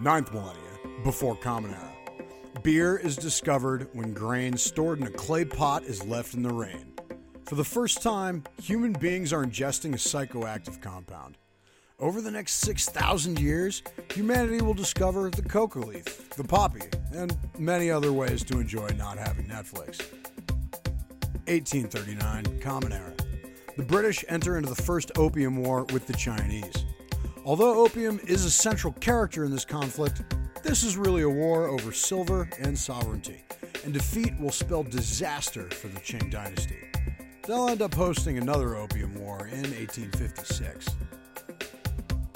Ninth millennia, before Common Era. Beer is discovered when grain stored in a clay pot is left in the rain. For the first time, human beings are ingesting a psychoactive compound. Over the next 6,000 years, humanity will discover the coca leaf, the poppy, and many other ways to enjoy not having Netflix. 1839, Common Era. The British enter into the First Opium War with the Chinese. Although opium is a central character in this conflict, this is really a war over silver and sovereignty, and defeat will spell disaster for the Qing dynasty. They'll end up hosting another opium war in 1856.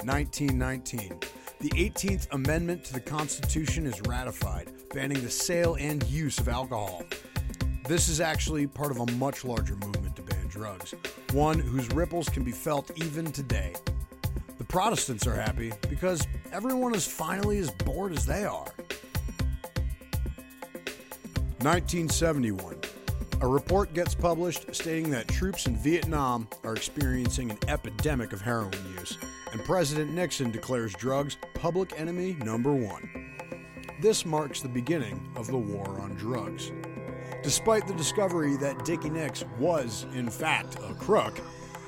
1919. The 18th Amendment to the Constitution is ratified, banning the sale and use of alcohol. This is actually part of a much larger movement to ban drugs, one whose ripples can be felt even today. Protestants are happy because everyone is finally as bored as they are. 1971. A report gets published stating that troops in Vietnam are experiencing an epidemic of heroin use, and President Nixon declares drugs public enemy number one. This marks the beginning of the war on drugs. Despite the discovery that Dickie Nix was, in fact, a crook,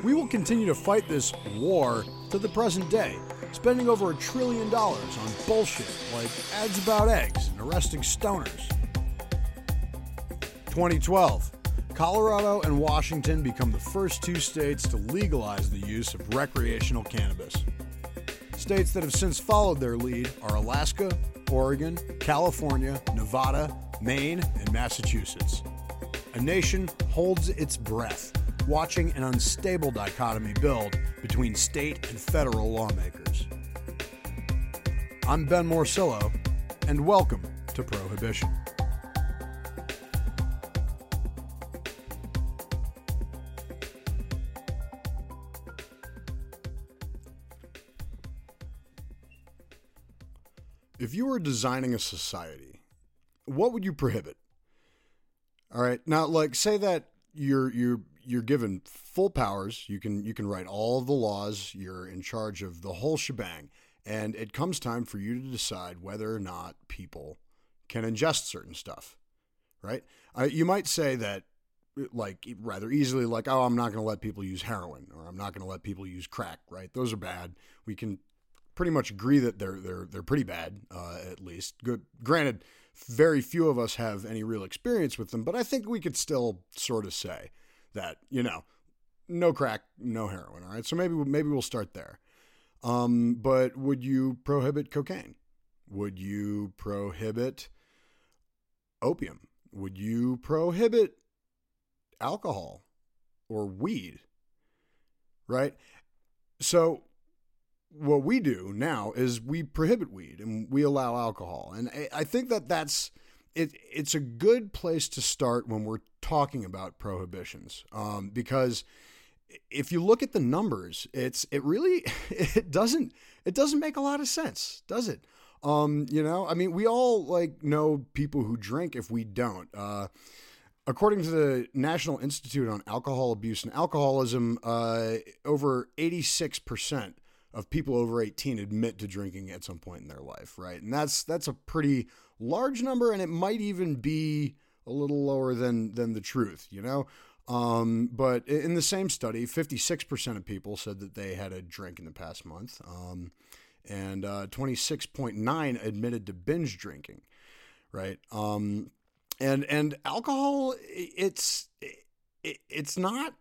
we will continue to fight this war to the present day, spending over a trillion dollars on bullshit like ads about eggs and arresting stoners. 2012. Colorado and Washington become the first two states to legalize the use of recreational cannabis. States that have since followed their lead are Alaska, Oregon, California, Nevada, Maine, and Massachusetts. A nation holds its breath, watching an unstable dichotomy build between state and federal lawmakers. I'm Ben Morcillo, and welcome to Prohibition. If you were designing a society, what would you prohibit? All right. Now, like, say that you're you're you're given full powers. You can you can write all the laws. You're in charge of the whole shebang, and it comes time for you to decide whether or not people can ingest certain stuff. Right? Uh, you might say that, like, rather easily, like, oh, I'm not going to let people use heroin, or I'm not going to let people use crack. Right? Those are bad. We can pretty much agree that they're they're they're pretty bad, uh, at least. Good. Granted, very few of us have any real experience with them, but I think we could still sort of say that you know, no crack, no heroin. All right, so maybe maybe we'll start there. Um, but would you prohibit cocaine? Would you prohibit opium? Would you prohibit alcohol or weed? Right. So what we do now is we prohibit weed and we allow alcohol. And I think that that's it. It's a good place to start when we're talking about prohibitions, um, because if you look at the numbers, it's it really it doesn't it doesn't make a lot of sense, does it? Um, you know, I mean, we all like know people who drink if we don't. Uh, according to the National Institute on Alcohol Abuse and Alcoholism, uh, over eighty six percent of people over 18 admit to drinking at some point in their life, right? And that's that's a pretty large number, and it might even be a little lower than than the truth, you know. Um, but in the same study, 56% of people said that they had a drink in the past month, um, and uh, 26.9 admitted to binge drinking, right? Um, and and alcohol, it's it, it's not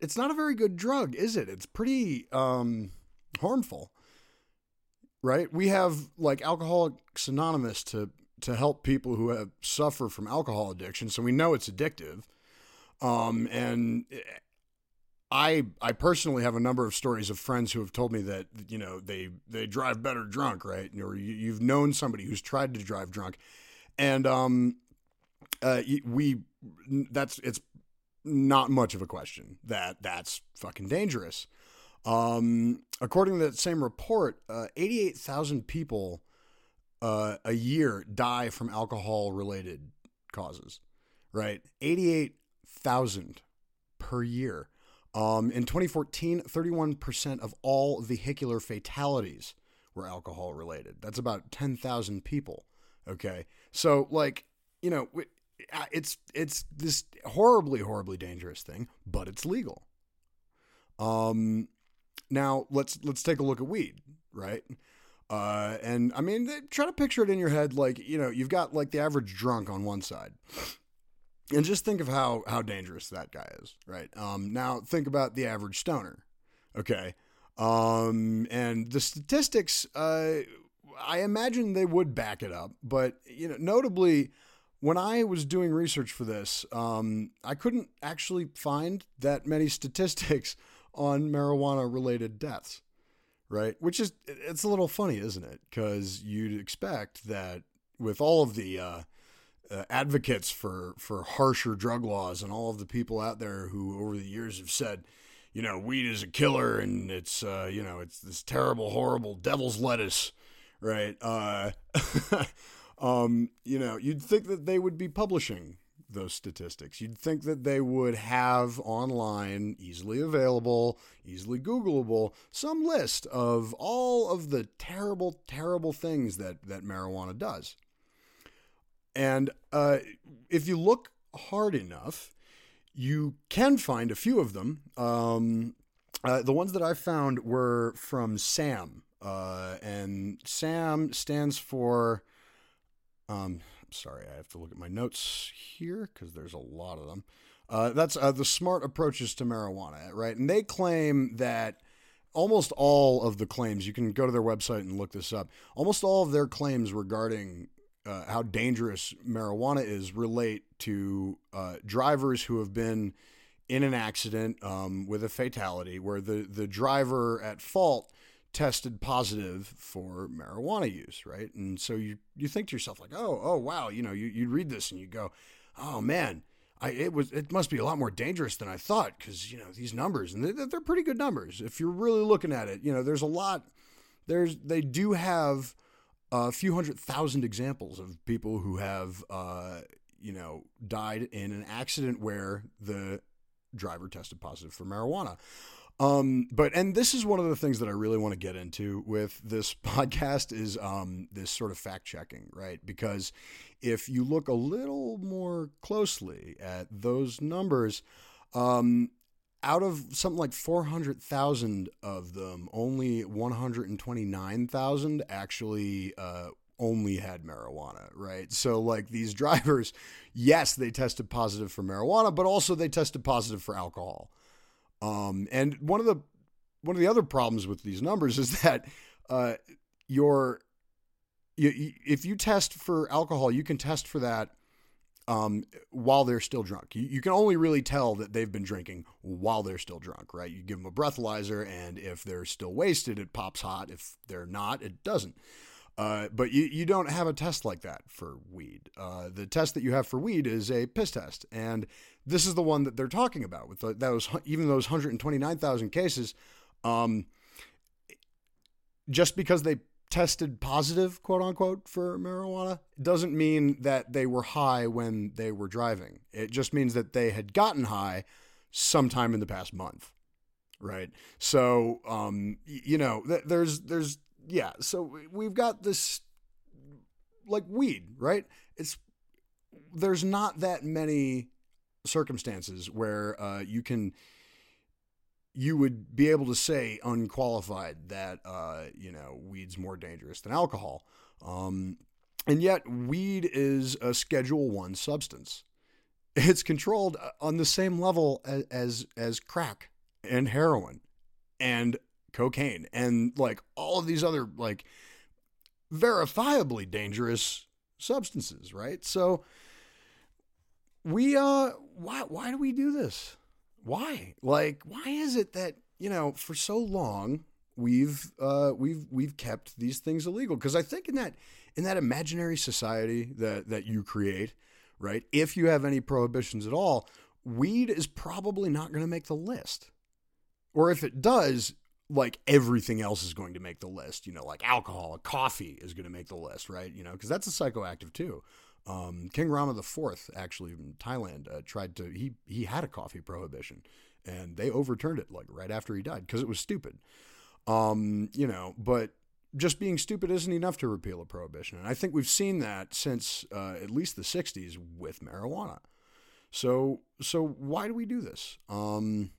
it's not a very good drug, is it? It's pretty um, harmful right we have like alcoholics anonymous to to help people who have suffer from alcohol addiction so we know it's addictive um and I I personally have a number of stories of friends who have told me that you know they they drive better drunk, right? Or you, you've known somebody who's tried to drive drunk, and um, uh, we that's it's not much of a question that that's fucking dangerous. Um, according to that same report, uh, 88,000 people uh, a year die from alcohol related causes, right? 88,000 per year. Um, in 2014, 31% of all vehicular fatalities were alcohol related. That's about 10,000 people. Okay. So like, you know, uh, it's it's this horribly horribly dangerous thing, but it's legal. Um now let's let's take a look at weed, right? Uh, and I mean, try to picture it in your head, like you know, you've got like the average drunk on one side, and just think of how how dangerous that guy is, right? Um, now think about the average stoner, okay? Um, and the statistics, uh, I imagine they would back it up, but you know, notably, when I was doing research for this, um, I couldn't actually find that many statistics on marijuana related deaths, right? Which is, it's a little funny, isn't it? Because you'd expect that with all of the uh, uh, advocates for, for harsher drug laws and all of the people out there who over the years have said, you know, weed is a killer and it's, uh, you know, it's this terrible, horrible devil's lettuce, right? Uh, um, you know, you'd think that they would be publishing those statistics. You'd think that they would have online, easily available, easily Googleable, some list of all of the terrible, terrible things that, that marijuana does. And uh, if you look hard enough, you can find a few of them. Um, uh, the ones that I found were from SAM, uh, and SAM stands for. Um, sorry, I have to look at my notes here because there's a lot of them. Uh, that's uh, the smart approaches to marijuana, right? And they claim that almost all of the claims, you can go to their website and look this up, almost all of their claims regarding uh, how dangerous marijuana is relate to uh, drivers who have been in an accident um, with a fatality where the, the driver at fault tested positive for marijuana use, right? And so you you think to yourself like, oh, oh, wow, you know, you you read this and you go, oh man, I it was it must be a lot more dangerous than I thought because you know these numbers and they're, they're pretty good numbers if you're really looking at it. You know, there's a lot. There's they do have a few hundred thousand examples of people who have uh, you know died in an accident where the driver tested positive for marijuana. Um, but and this is one of the things that I really want to get into with this podcast is um, this sort of fact checking, right? Because if you look a little more closely at those numbers, um, out of something like 400,000 of them, only 129,000 actually uh, only had marijuana, right? So, like these drivers, yes, they tested positive for marijuana, but also they tested positive for alcohol. Um, and one of the one of the other problems with these numbers is that uh, your you, if you test for alcohol, you can test for that um, while they're still drunk. You, you, can only really tell that they've been drinking while they're still drunk, right? You give them a breathalyzer, and if they're still wasted, it pops hot. If they're not, it doesn't. Uh, but you, you don't have a test like that for weed. Uh, the test that you have for weed is a piss test, and this is the one that they're talking about with those even those 129,000 cases. Um, just because they tested positive, quote unquote, for marijuana doesn't mean that they were high when they were driving. It just means that they had gotten high sometime in the past month, right? So, um, you know, there's there's yeah, so we've got this like weed, right? It's there's not that many circumstances where uh, you can you would be able to say unqualified that uh, you know weed's more dangerous than alcohol. Um, and yet weed is a schedule one substance. It's controlled uh, on the same level as as, as crack and heroin. And cocaine and like all of these other like verifiably dangerous substances, right? So we uh why why do we do this? Why? Like why is it that, you know, for so long we've uh we've we've kept these things illegal because I think in that in that imaginary society that that you create, right? If you have any prohibitions at all, weed is probably not going to make the list. Or if it does, like everything else is going to make the list. You know, like alcohol, coffee is going to make the list, right? You know, because that's a psychoactive too. Um, King Rama IV, actually in Thailand, uh, tried to he he had a coffee prohibition, and they overturned it like right after he died because it was stupid. Um, you know, but just being stupid isn't enough to repeal a prohibition. And I think we've seen that since uh, at least the 60s with marijuana. So, so why do we do this? Um,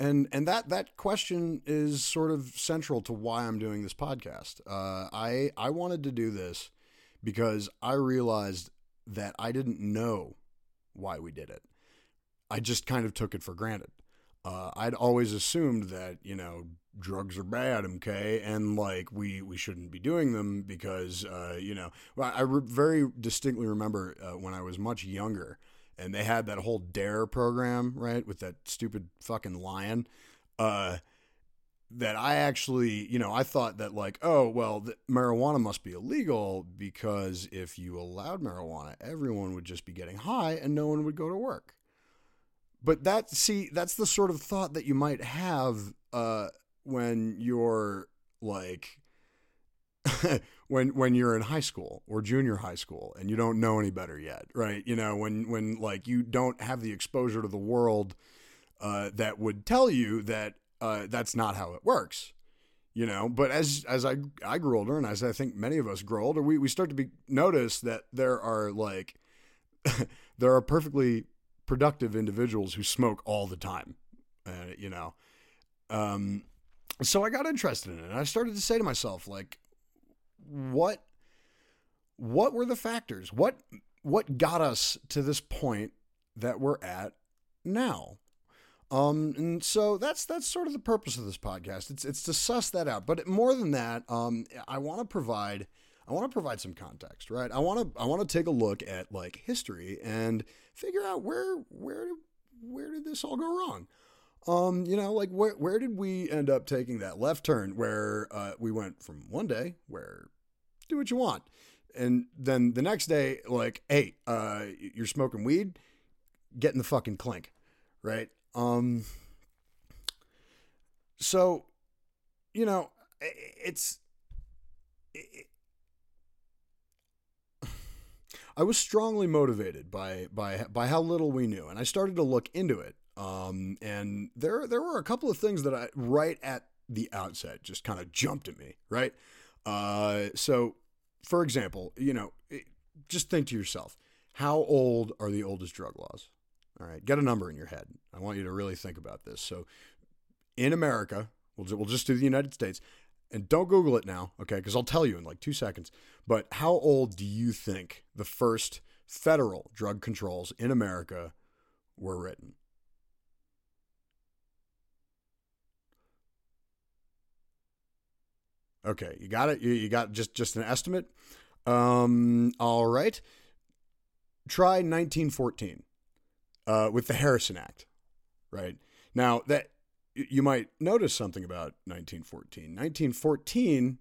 and and that that question is sort of central to why I'm doing this podcast. Uh, I I wanted to do this because I realized that I didn't know why we did it. I just kind of took it for granted. Uh, I'd always assumed that you know drugs are bad, okay, and like we we shouldn't be doing them because uh, you know I re- very distinctly remember uh, when I was much younger and they had that whole DARE program right with that stupid fucking lion uh that I actually, you know, I thought that like, oh, well, marijuana must be illegal because if you allowed marijuana, everyone would just be getting high and no one would go to work. But that, see, that's the sort of thought that you might have uh, when you're like when when you're in high school or junior high school and you don't know any better yet, right? You know, when when like you don't have the exposure to the world uh, that would tell you that uh, that's not how it works. You know, but as as I I grew older, and as I think many of us grow older, we we start to be notice that there are like there are perfectly productive individuals who smoke all the time. Uh, you know, um, so I got interested in it. And I started to say to myself, like, what what were the factors? What what got us to this point that we're at now? Um, and so that's that's sort of the purpose of this podcast. It's it's to suss that out. But more than that, um, I want to provide I want to provide some context, right? I want to I want to take a look at like history and figure out where where where did this all go wrong? Um, you know, like where where did we end up taking that left turn where uh, we went from one day where do what you want. And then the next day, like, hey, uh, you're smoking weed, get in the fucking clink, right? Um, so, you know, it's. It, I was strongly motivated by by by how little we knew, and I started to look into it. Um, and there there were a couple of things that I right at the outset just kind of jumped at me. Right, uh, so, for example, you know, just think to yourself, how old are the oldest drug laws? All right, get a number in your head. I want you to really think about this. So, in America, we'll, we'll just do the United States, and don't Google it now, okay? Because I'll tell you in like two seconds. But how old do you think the first federal drug controls in America were written? Okay, you got it. You, you got just just an estimate. Um, all right. Try 1914 uh, with the Harrison Act. Right now that you might notice something about 1914. 1914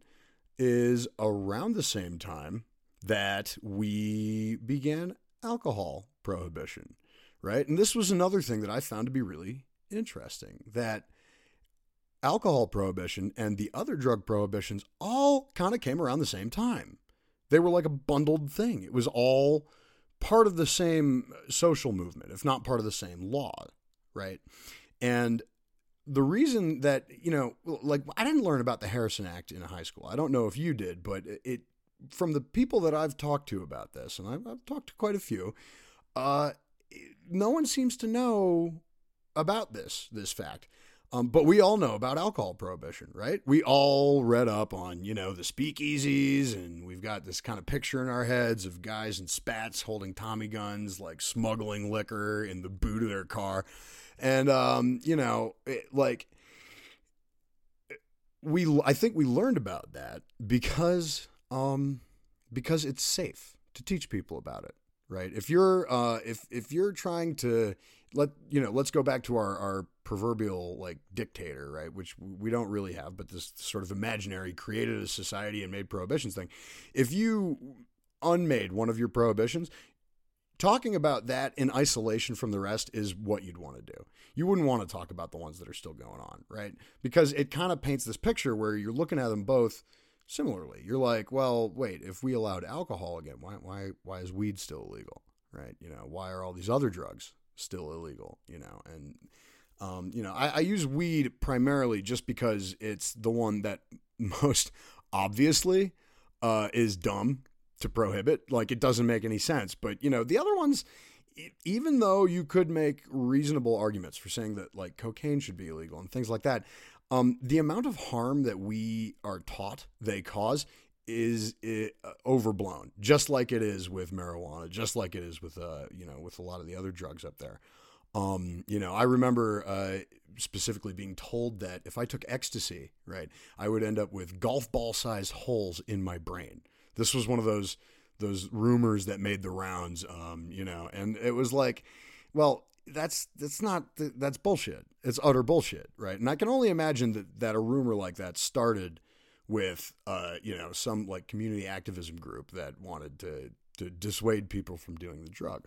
is around the same time that we began alcohol prohibition, right? And this was another thing that I found to be really interesting that alcohol prohibition and the other drug prohibitions all kind of came around the same time. They were like a bundled thing. It was all part of the same social movement, if not part of the same law, right? And the reason that, you know, like I didn't learn about the Harrison Act in high school. I don't know if you did, but it from the people that I've talked to about this, and I've, I've talked to quite a few, uh, no one seems to know about this this fact. Um, but we all know about alcohol prohibition, right? We all read up on, you know, the speakeasies, and we've got this kind of picture in our heads of guys in spats holding Tommy guns, like smuggling liquor in the boot of their car. And, um, you know, it, like, we, I think we learned about that because, um, because it's safe to teach people about it, right? If you're, uh, if, if you're trying to, let you know let's go back to our our proverbial like dictator right? Which we don't really have but this sort of imaginary created a society and made prohibitions thing. If you unmade one of your prohibitions talking about that in isolation from the rest is what you'd want to do. You wouldn't want to talk about the ones that are still going on right? Because it kind of paints this picture where you're looking at them both similarly. You're like well wait if we allowed alcohol again why why why is weed still illegal? Right? You know why are all these other drugs still illegal, you know, and Um, you know, I, I use weed primarily just because it's the one that most obviously uh, is dumb to prohibit. Like it doesn't make any sense. But you know, the other ones, even though you could make reasonable arguments for saying that like cocaine should be illegal and things like that, um, the amount of harm that we are taught they cause is uh, overblown, just like it is with marijuana, just like it is with uh, you know with a lot of the other drugs up there. Um, you know, I remember uh, specifically being told that if I took ecstasy, right, I would end up with golf ball size holes in my brain. This was one of those those rumors that made the rounds, um, you know, and it was like, well, that's that's not that's bullshit. It's utter bullshit, right? And I can only imagine that that a rumor like that started with uh, you know, some like community activism group that wanted to to dissuade people from doing the drug.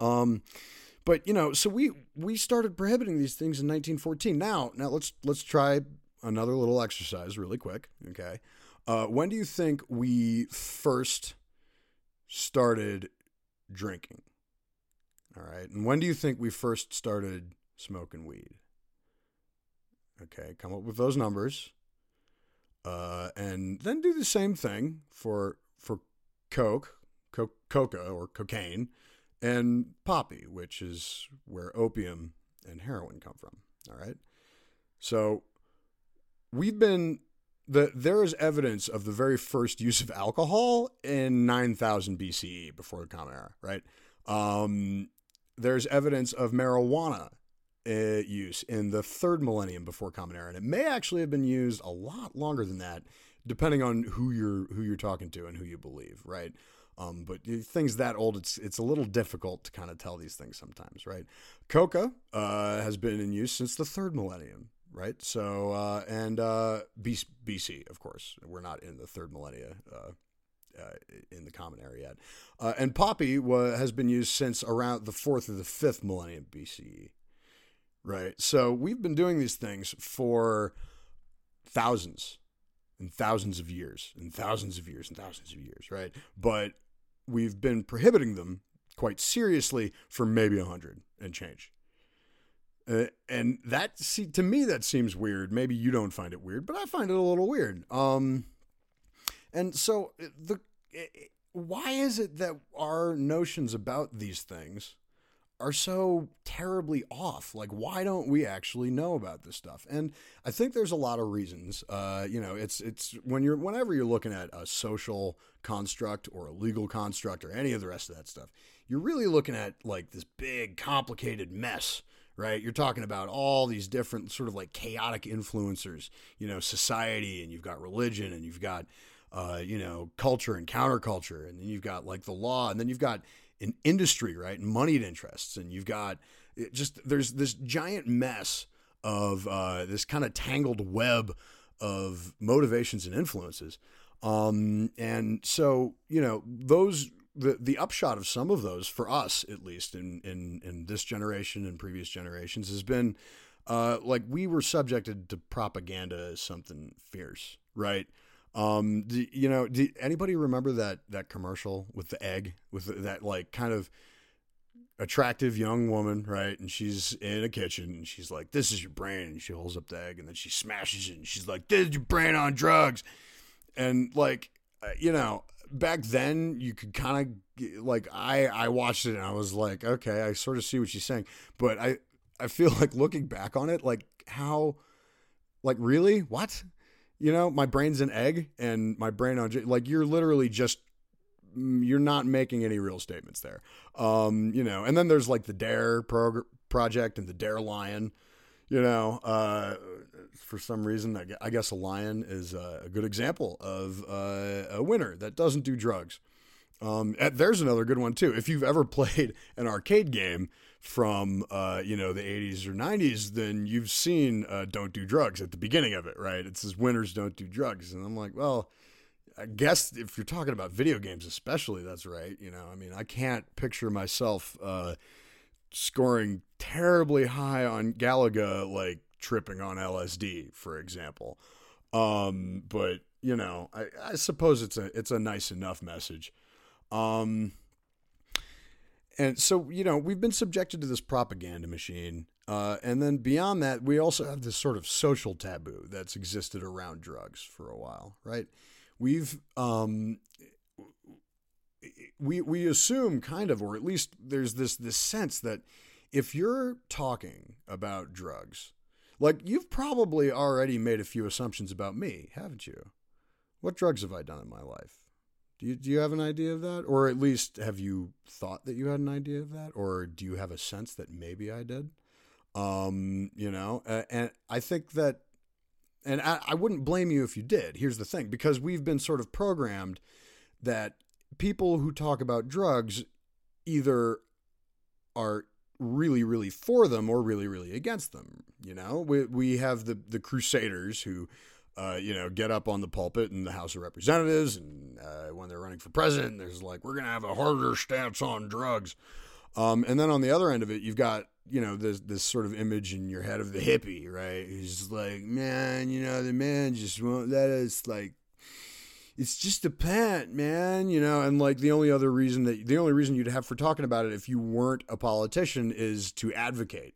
Um but you know, so we we started prohibiting these things in 1914. Now, now let's let's try another little exercise really quick, okay? Uh, when do you think we first started drinking? All right. And when do you think we first started smoking weed? Okay, come up with those numbers. Uh, and then do the same thing for for coke, co- coca or cocaine, and poppy, which is where opium and heroin come from. All right. So we've been the there is evidence of the very first use of alcohol in 9000 BCE before the Common Era, right? Um, there's evidence of marijuana uh, use in the third millennium before Common Era, and it may actually have been used a lot longer than that, depending on who you're who you're talking to and who you believe, right? Um, but things that old, it's it's a little difficult to kind of tell these things sometimes, right? Coca uh, has been in use since the third millennium, right? So uh, and uh, BC, of course, we're not in the third millennia uh, uh, in the common era yet. Uh, and poppy wa- has been used since around the fourth or the fifth millennium BCE, right? So we've been doing these things for thousands and thousands of years and thousands of years and thousands of years, right? But we've been prohibiting them quite seriously for maybe a hundred and change. Uh, and that see to me that seems weird. Maybe you don't find it weird, but I find it a little weird. Um, and so uh, the uh, why is it that our notions about these things are so terribly off? Like, why don't we actually know about this stuff? And I think there's a lot of reasons. Uh, you know, it's it's when you're whenever you're looking at a social construct or a legal construct or any of the rest of that stuff, you're really looking at like this big complicated mess right? You're talking about all these different sort of like chaotic influencers, you know, society, and you've got religion, and you've got, uh, you know, culture and counterculture, and then you've got like the law, and then you've got an industry, right, and moneyed interests, and you've got just there's this giant mess of uh, this kind of tangled web of motivations and influences. Um, and so, you know, those the the upshot of some of those for us at least in in in this generation and previous generations has been uh, like we were subjected to propaganda as something fierce, right? Um, do, you know, do anybody remember that that commercial with the egg with that like kind of attractive young woman, right? And she's in a kitchen and she's like, "This is your brain," and she holds up the egg and then she smashes it and she's like, "This is your brain on drugs," and like, uh, you know, back then you could kind of like I I watched it and I was like, okay, I sort of see what she's saying, but I I feel like looking back on it, like how, like really? What, you know, my brain's an egg and my brain on like you're literally just mm, you're not making any real statements there, um, you know, and then there's like the DARE prog- project and the DARE Lion, you know, uh, for some reason, I guess a lion is a good example of uh, a winner that doesn't do drugs. Um, there's another good one too. If you've ever played an arcade game from uh, you know the 80s or 90s, then you've seen uh, "Don't Do Drugs" at the beginning of it, right? It says "Winners don't do drugs," and I'm like, well, I guess if you're talking about video games, especially, that's right. You know, I mean, I can't picture myself uh, scoring terribly high on Galaga like tripping on LSD, for example. Um, but you know, I, I, suppose it's a it's a nice enough message. Um, and so you know we've been subjected to this propaganda machine uh, and then beyond that we also have this sort of social taboo that's existed around drugs for a while right we've um, we we assume kind of or at least there's this this sense that if you're talking about drugs like you've probably already made a few assumptions about me haven't you what drugs have i done in my life do you, do you have an idea of that? Or at least have you thought that you had an idea of that? Or do you have a sense that maybe I did? Um, you know, and I think that, and I, I wouldn't blame you if you did. Here's the thing because we've been sort of programmed that people who talk about drugs either are really really for them or really really against them you know we we have the the crusaders who uh, you know, get up on the pulpit in the House of Representatives, and uh, when they're running for president, there's like, we're to have a harder stance on drugs. Um, and then on the other end of it, you've got, you know, this this sort of image in your head of the hippie, right? He's like, man, you know, the man just won't let us like. It's just a pant, man, you know, and like the only other reason that the only reason you'd have for talking about it if you weren't a politician is to advocate.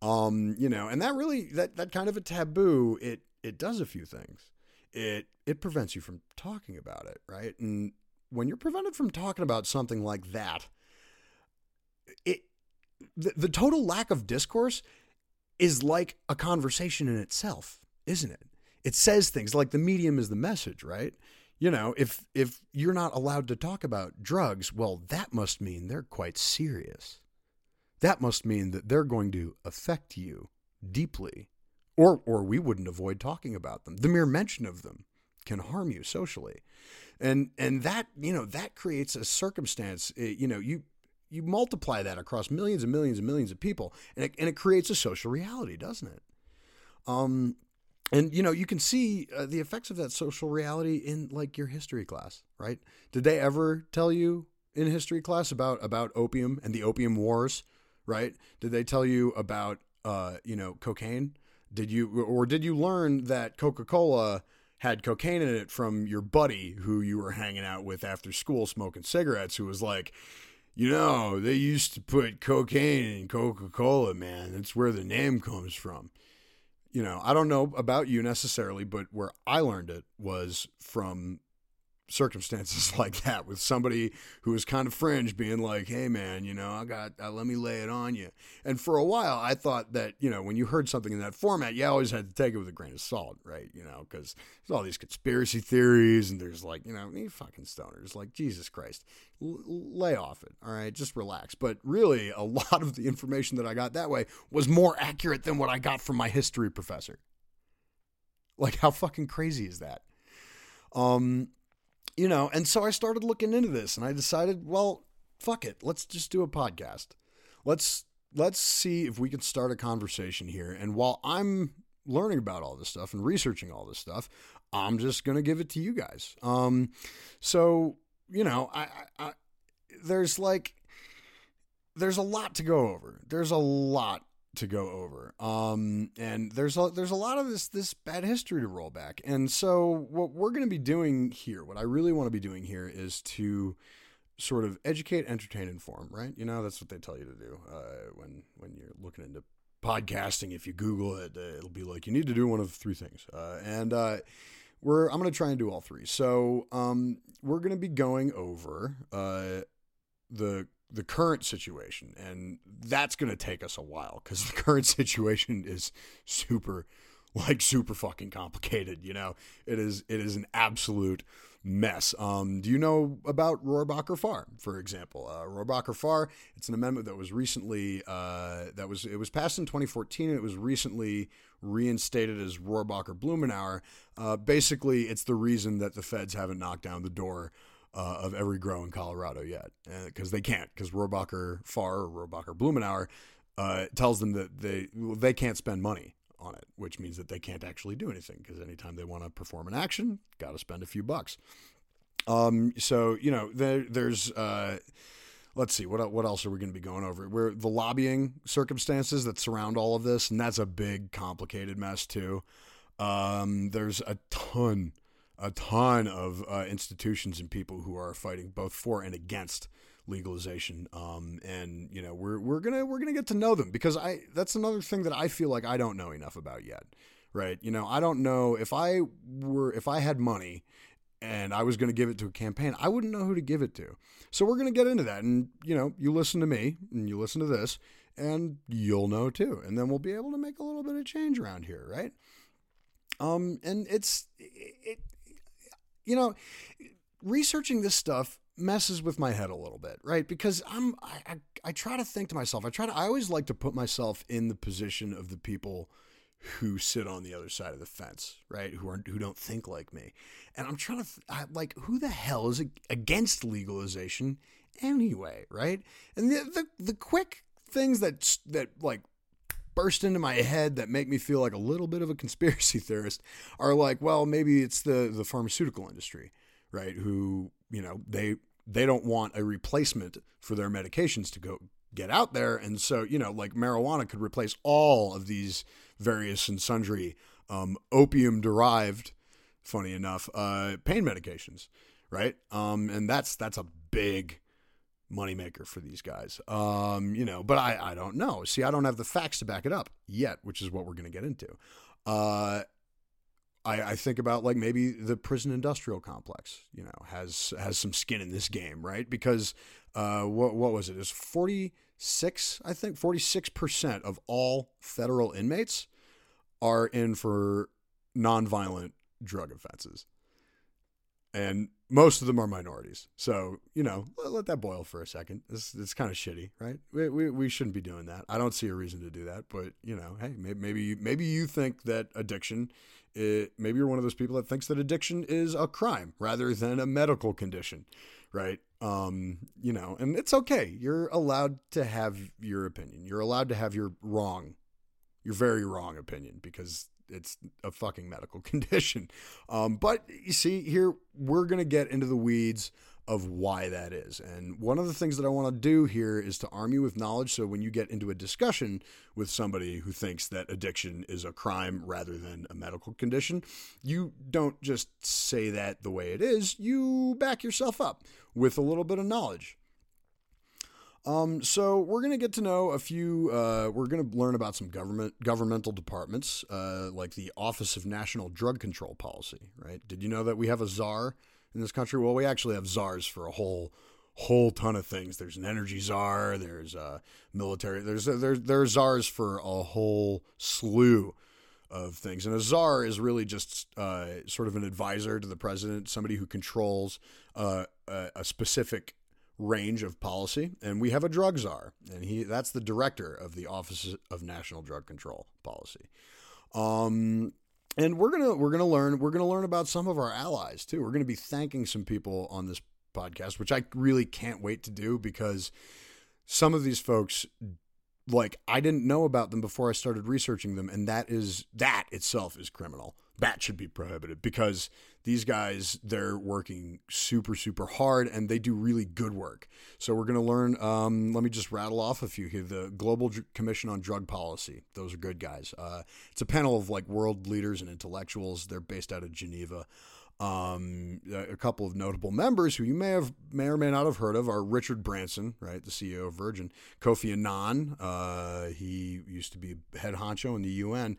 Um, you know, and that really that that kind of a taboo, it it does a few things. It it prevents you from talking about it, right? And when you're prevented from talking about something like that, it the, the total lack of discourse is like a conversation in itself, isn't it? It says things like the medium is the message, right? You know, if if you're not allowed to talk about drugs, well, that must mean they're quite serious. That must mean that they're going to affect you deeply or or we wouldn't avoid talking about them. The mere mention of them can harm you socially, and and that you know that creates a circumstance. Eh, you know you you multiply that across millions and millions and millions of people, and it, and it creates a social reality, doesn't it? Um, and you know you can see uh, the effects of that social reality in like your history class, right? Did they ever tell you in history class about about opium and the opium wars, right? Did they tell you about uh, you know cocaine? Did you or did you learn that Coca-Cola had cocaine in it from your buddy who you were hanging out with after school smoking cigarettes who was like, "You know, they used to put cocaine in Coca-Cola, man. That's where the name comes from." You know, I don't know about you necessarily, but where I learned it was from circumstances like that with somebody who was kind of fringe being like hey man you know i got uh, let me lay it on you. And for a while i thought that you know when you heard something in that format you always had to take it with a grain of salt right? You know because there's all these conspiracy theories and there's like you know you fucking stoners like jesus christ. L- lay off it all right? Just relax. But really a lot of the information that i got that way was more accurate than what i got from my history professor. Like how fucking crazy is that? Um you know, and so I started looking into this and I decided, well, fuck it. Let's just do a podcast. Let's let's see if we can start a conversation here. And while I'm learning about all this stuff and researching all this stuff, I'm just going to give it to you guys. Um so, you know, I, I, I there's like there's a lot to go over. There's a lot to go over. Um, and there's a, there's a lot of this this bad history to roll back. And so what we're going to be doing here, what I really want to be doing here, is to sort of educate, entertain, inform. Right? You know, that's what they tell you to do uh, when when you're looking into podcasting. If you Google it, uh, it'll be like you need to do one of three things. Uh, and uh, we're I'm going to try and do all three. So um, we're going to be going over uh, the the current situation and that's going to take us a while cuz the current situation is super like super fucking complicated, you know. It is it is an absolute mess. Um, do you know about Rohrabacher Farr, for example? Uh, Rohrabacher Farr, it's an amendment that was recently uh, that was it was passed in 2014 and it was recently reinstated as Rohrabacher Blumenauer. Uh, basically, it's the reason that the feds haven't knocked down the door uh, of every grow in Colorado yet, because uh, they can't, because Rohrabacher Farr or Rohrabacher Blumenauer uh, tells them that they well, they can't spend money on it, which means that they can't actually do anything. Because anytime they want to perform an action, got to spend a few bucks. Um, so you know, there, there's. Uh, let's see what what else are we going to be going over? Where the lobbying circumstances that surround all of this, and that's a big, complicated mess too. Um, there's a ton a ton of uh, institutions and people who are fighting both for and against legalization. Um, and you know, we're we're gonna we're gonna get to know them because I that's another thing that I feel like I don't know enough about yet. Right? You know, I don't know if I were if I had money and I was going to give it to a campaign, I wouldn't know who to give it to. So we're going to get into that. And, you know, you listen to me and you listen to this, and you'll know too. And then we'll be able to make a little bit of change around here, right? Um, and it's, it, you know, researching this stuff messes with my head a little bit, right? Because I'm, I, I, I try to think to myself, I try to, I always like to put myself in the position of the people who sit on the other side of the fence, right? Who are who don't think like me, and I'm trying to th- I, like who the hell is against legalization anyway, right? And the the, the quick things that that like burst into my head that make me feel like a little bit of a conspiracy theorist are like, well, maybe it's the the pharmaceutical industry, right? Who you know they they don't want a replacement for their medications to go get out there, and so you know like marijuana could replace all of these various and sundry um, opium derived, funny enough, uh, pain medications, right? Um, and that's that's a big moneymaker for these guys. Um, you know, but I, I don't know. See, I don't have the facts to back it up yet, which is what we're going to get into. Uh, I, I think about like maybe the prison industrial complex, you know, has has some skin in this game, right? Because uh, what what was it? Was forty six, I think, forty six percent of all federal inmates are in for nonviolent drug offenses, and most of them are minorities. So you know, let, let that boil for a second. It's it's kind of shitty, right? We, we we shouldn't be doing that. I don't see a reason to do that, but you know, hey, maybe maybe maybe you think that addiction. It, maybe you're one of those people that thinks that addiction is a crime rather than a medical condition, right? Um, you know, and it's okay. You're allowed to have your opinion. You're allowed to have your wrong, your very wrong opinion because it's a fucking medical condition. Um, but you see, here we're gonna get into the weeds of why that is. And one of the things that I want to do here is to arm you with knowledge so when you get into a discussion with somebody who thinks that addiction is a crime rather than a medical condition, you don't just say that the way it is, you back yourself up with a little bit of knowledge. Um, so we're gonna get to know a few. Uh, we're gonna learn about some government governmental departments, uh, like the Office of National Drug Control Policy. Right? Did you know that we have a czar in this country? Well, we actually have czars for a whole whole ton of things. There's an energy czar. There's a military. There's there's there's czars for a whole slew of things. And a czar is really just uh, sort of an advisor to the president, somebody who controls uh, a, a, specific range of policy. And we have a drug czar, and he that's the director of the Office of National Drug Control Policy. Um, and we're gonna we're gonna learn we're gonna learn about some of our allies too. We're gonna be thanking some people on this podcast, which I really can't wait to do because some of these folks like I didn't know about them before I started researching them, and that is that itself is criminal. That should be prohibited because these guys they're working super super hard and they do really good work. So we're going to learn. Um, let me just rattle off a few here. The Global Commission on Drug Policy; those are good guys. Uh, it's a panel of like world leaders and intellectuals. They're based out of Geneva. Um, a couple of notable members who you may have may or may not have heard of are Richard Branson, right, the CEO of Virgin, Kofi Annan, uh, he used to be head honcho in the UN,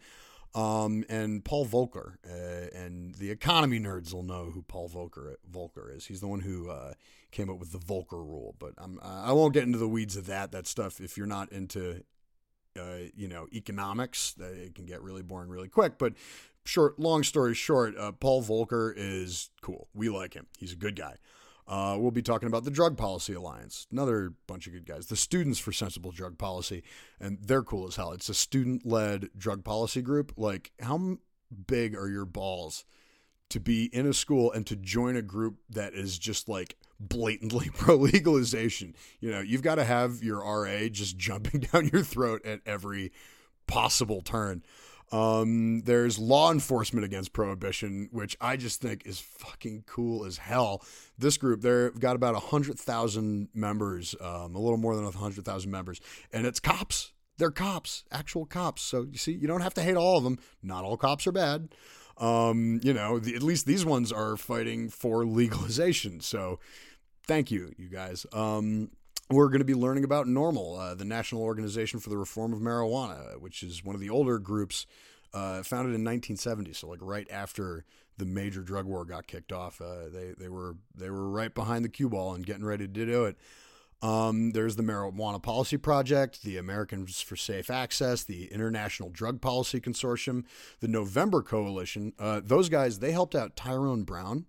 um, and Paul Volcker. Uh, and the economy nerds will know who Paul Volcker Volcker is. He's the one who uh, came up with the Volcker rule. But I'm, I won't get into the weeds of that. That stuff. If you're not into uh, you know economics, it can get really boring really quick. But short, long story short, uh, Paul Volcker is cool. We like him. He's a good guy. Uh, we'll be talking about the Drug Policy Alliance, another bunch of good guys. The Students for Sensible Drug Policy, and they're cool as hell. It's a student led drug policy group. Like, how big are your balls to be in a school and to join a group that is just like blatantly pro legalization? You know, you've got to have your RA just jumping down your throat at every possible turn. Um, there's law enforcement against prohibition, which I just think is fucking cool as hell. This group, they've got about 100,000 members, um, a little more than 100,000 members, and it's cops. They're cops, actual cops. So you see, you don't have to hate all of them. Not all cops are bad. Um, you know, the, at least these ones are fighting for legalization. So thank you, you guys. Um, we're going to be learning about NORML, uh, the National Organization for the Reform of Marijuana, which is one of the older groups uh, founded in 1970. So, like right after the major drug war got kicked off, uh, they they were they were right behind the cue ball and getting ready to do it. Um, there's the Marijuana Policy Project, the Americans for Safe Access, the International Drug Policy Consortium, the November Coalition. Uh, those guys, they helped out Tyrone Brown.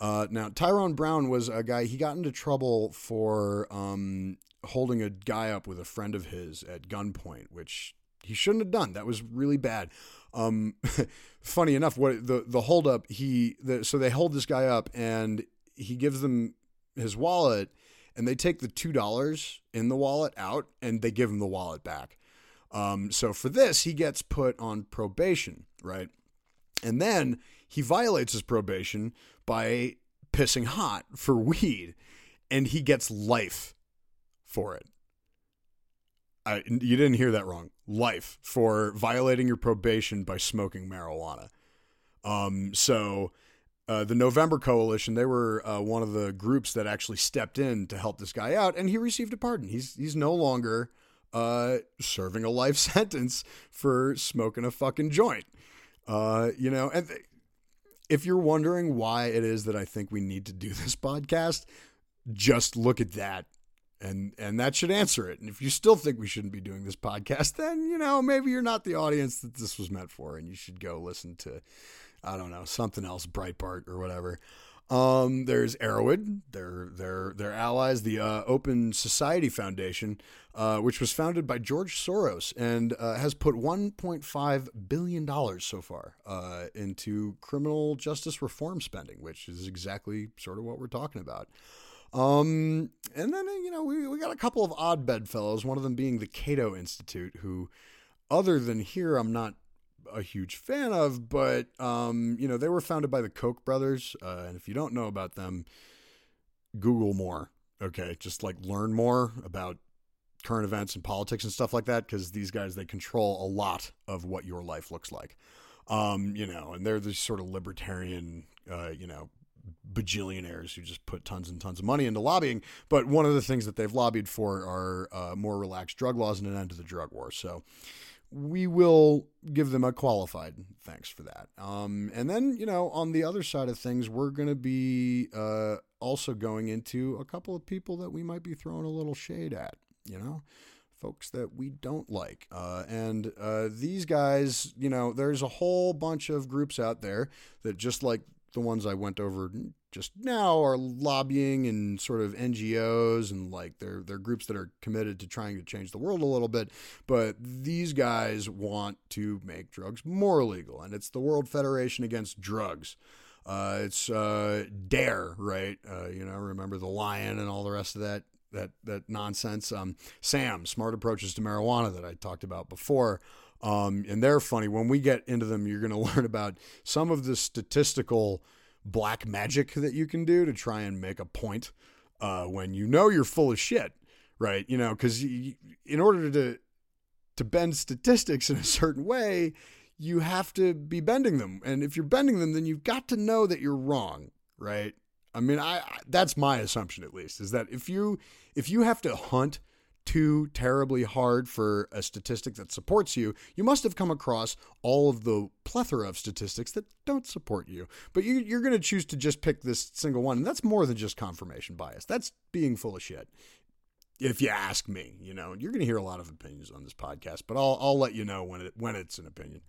Uh, now, Tyrone Brown was a guy, he got into trouble for um, holding a guy up with a friend of his at gunpoint, which he shouldn't have done. That was really bad. Um, funny enough, what the the holdup he the, so they hold this guy up and he gives them his wallet and they take the two dollars in the wallet out and they give him the wallet back. Um, so for this, he gets put on probation, right? And then he violates his probation by pissing hot for weed, and he gets life for it. I, you didn't hear that wrong. Life for violating your probation by smoking marijuana. Um, so uh, the November Coalition, they were uh, one of the groups that actually stepped in to help this guy out, and he received a pardon. He's he's no longer uh, serving a life sentence for smoking a fucking joint. Uh, you know, and th- if you're wondering why it is that I think we need to do this podcast, just look at that and and that should answer it. And if you still think we shouldn't be doing this podcast, then you know maybe you're not the audience that this was meant for, and you should go listen to, I don't know, something else, Breitbart or whatever. Um, there's Erowid, their their their allies, the uh, Open Society Foundation, uh, which was founded by George Soros and uh, has put 1.5 billion dollars so far uh, into criminal justice reform spending, which is exactly sort of what we're talking about. Um, and then, you know, we, we got a couple of odd bedfellows, one of them being the Cato Institute, who, other than here, I'm not a huge fan of, but, um, you know, they were founded by the Koch brothers. Uh, and if you don't know about them, Google more. Okay. Just like learn more about current events and politics and stuff like that, because these guys, they control a lot of what your life looks like. Um, you know, and they're this sort of libertarian, uh, you know, bajillionaires who just put tons and tons of money into lobbying. But one of the things that they've lobbied for are uh, more relaxed drug laws and an end to the drug war. So we will give them a qualified thanks for that. Um, and then, you know, on the other side of things, we're going to be uh, also going into a couple of people that we might be throwing a little shade at, you know? Folks that we don't like. Uh, and uh, these guys, you know, there's a whole bunch of groups out there that just like the ones I went over just now are lobbying and sort of NGOs and like they're they're groups that are committed to trying to change the world a little bit. But these guys want to make drugs more illegal, and it's the World Federation Against Drugs. Uh, it's uh, DARE, right? Uh, you know, remember the lion and all the rest of that that that nonsense. Um, SAM, smart approaches to marijuana that I talked about before. Um, and they're funny. When we get into them, you're going to learn about some of the statistical black magic that you can do to try and make a point uh, when you know you're full of shit, right? You know, because in order to to bend statistics in a certain way, you have to be bending them, and if you're bending them, then you've got to know that you're wrong, right? I mean, I that's my assumption at least is that if you if you have to hunt too terribly hard for a statistic that supports you, you must have come across all of the plethora of statistics that don't support you. But you, are going to choose to just pick this single one. And that's more than just confirmation bias. That's being full of shit. If you ask me, you know, you're going to hear a lot of opinions on this podcast, but I'll, I'll let you know when it when it's an opinion.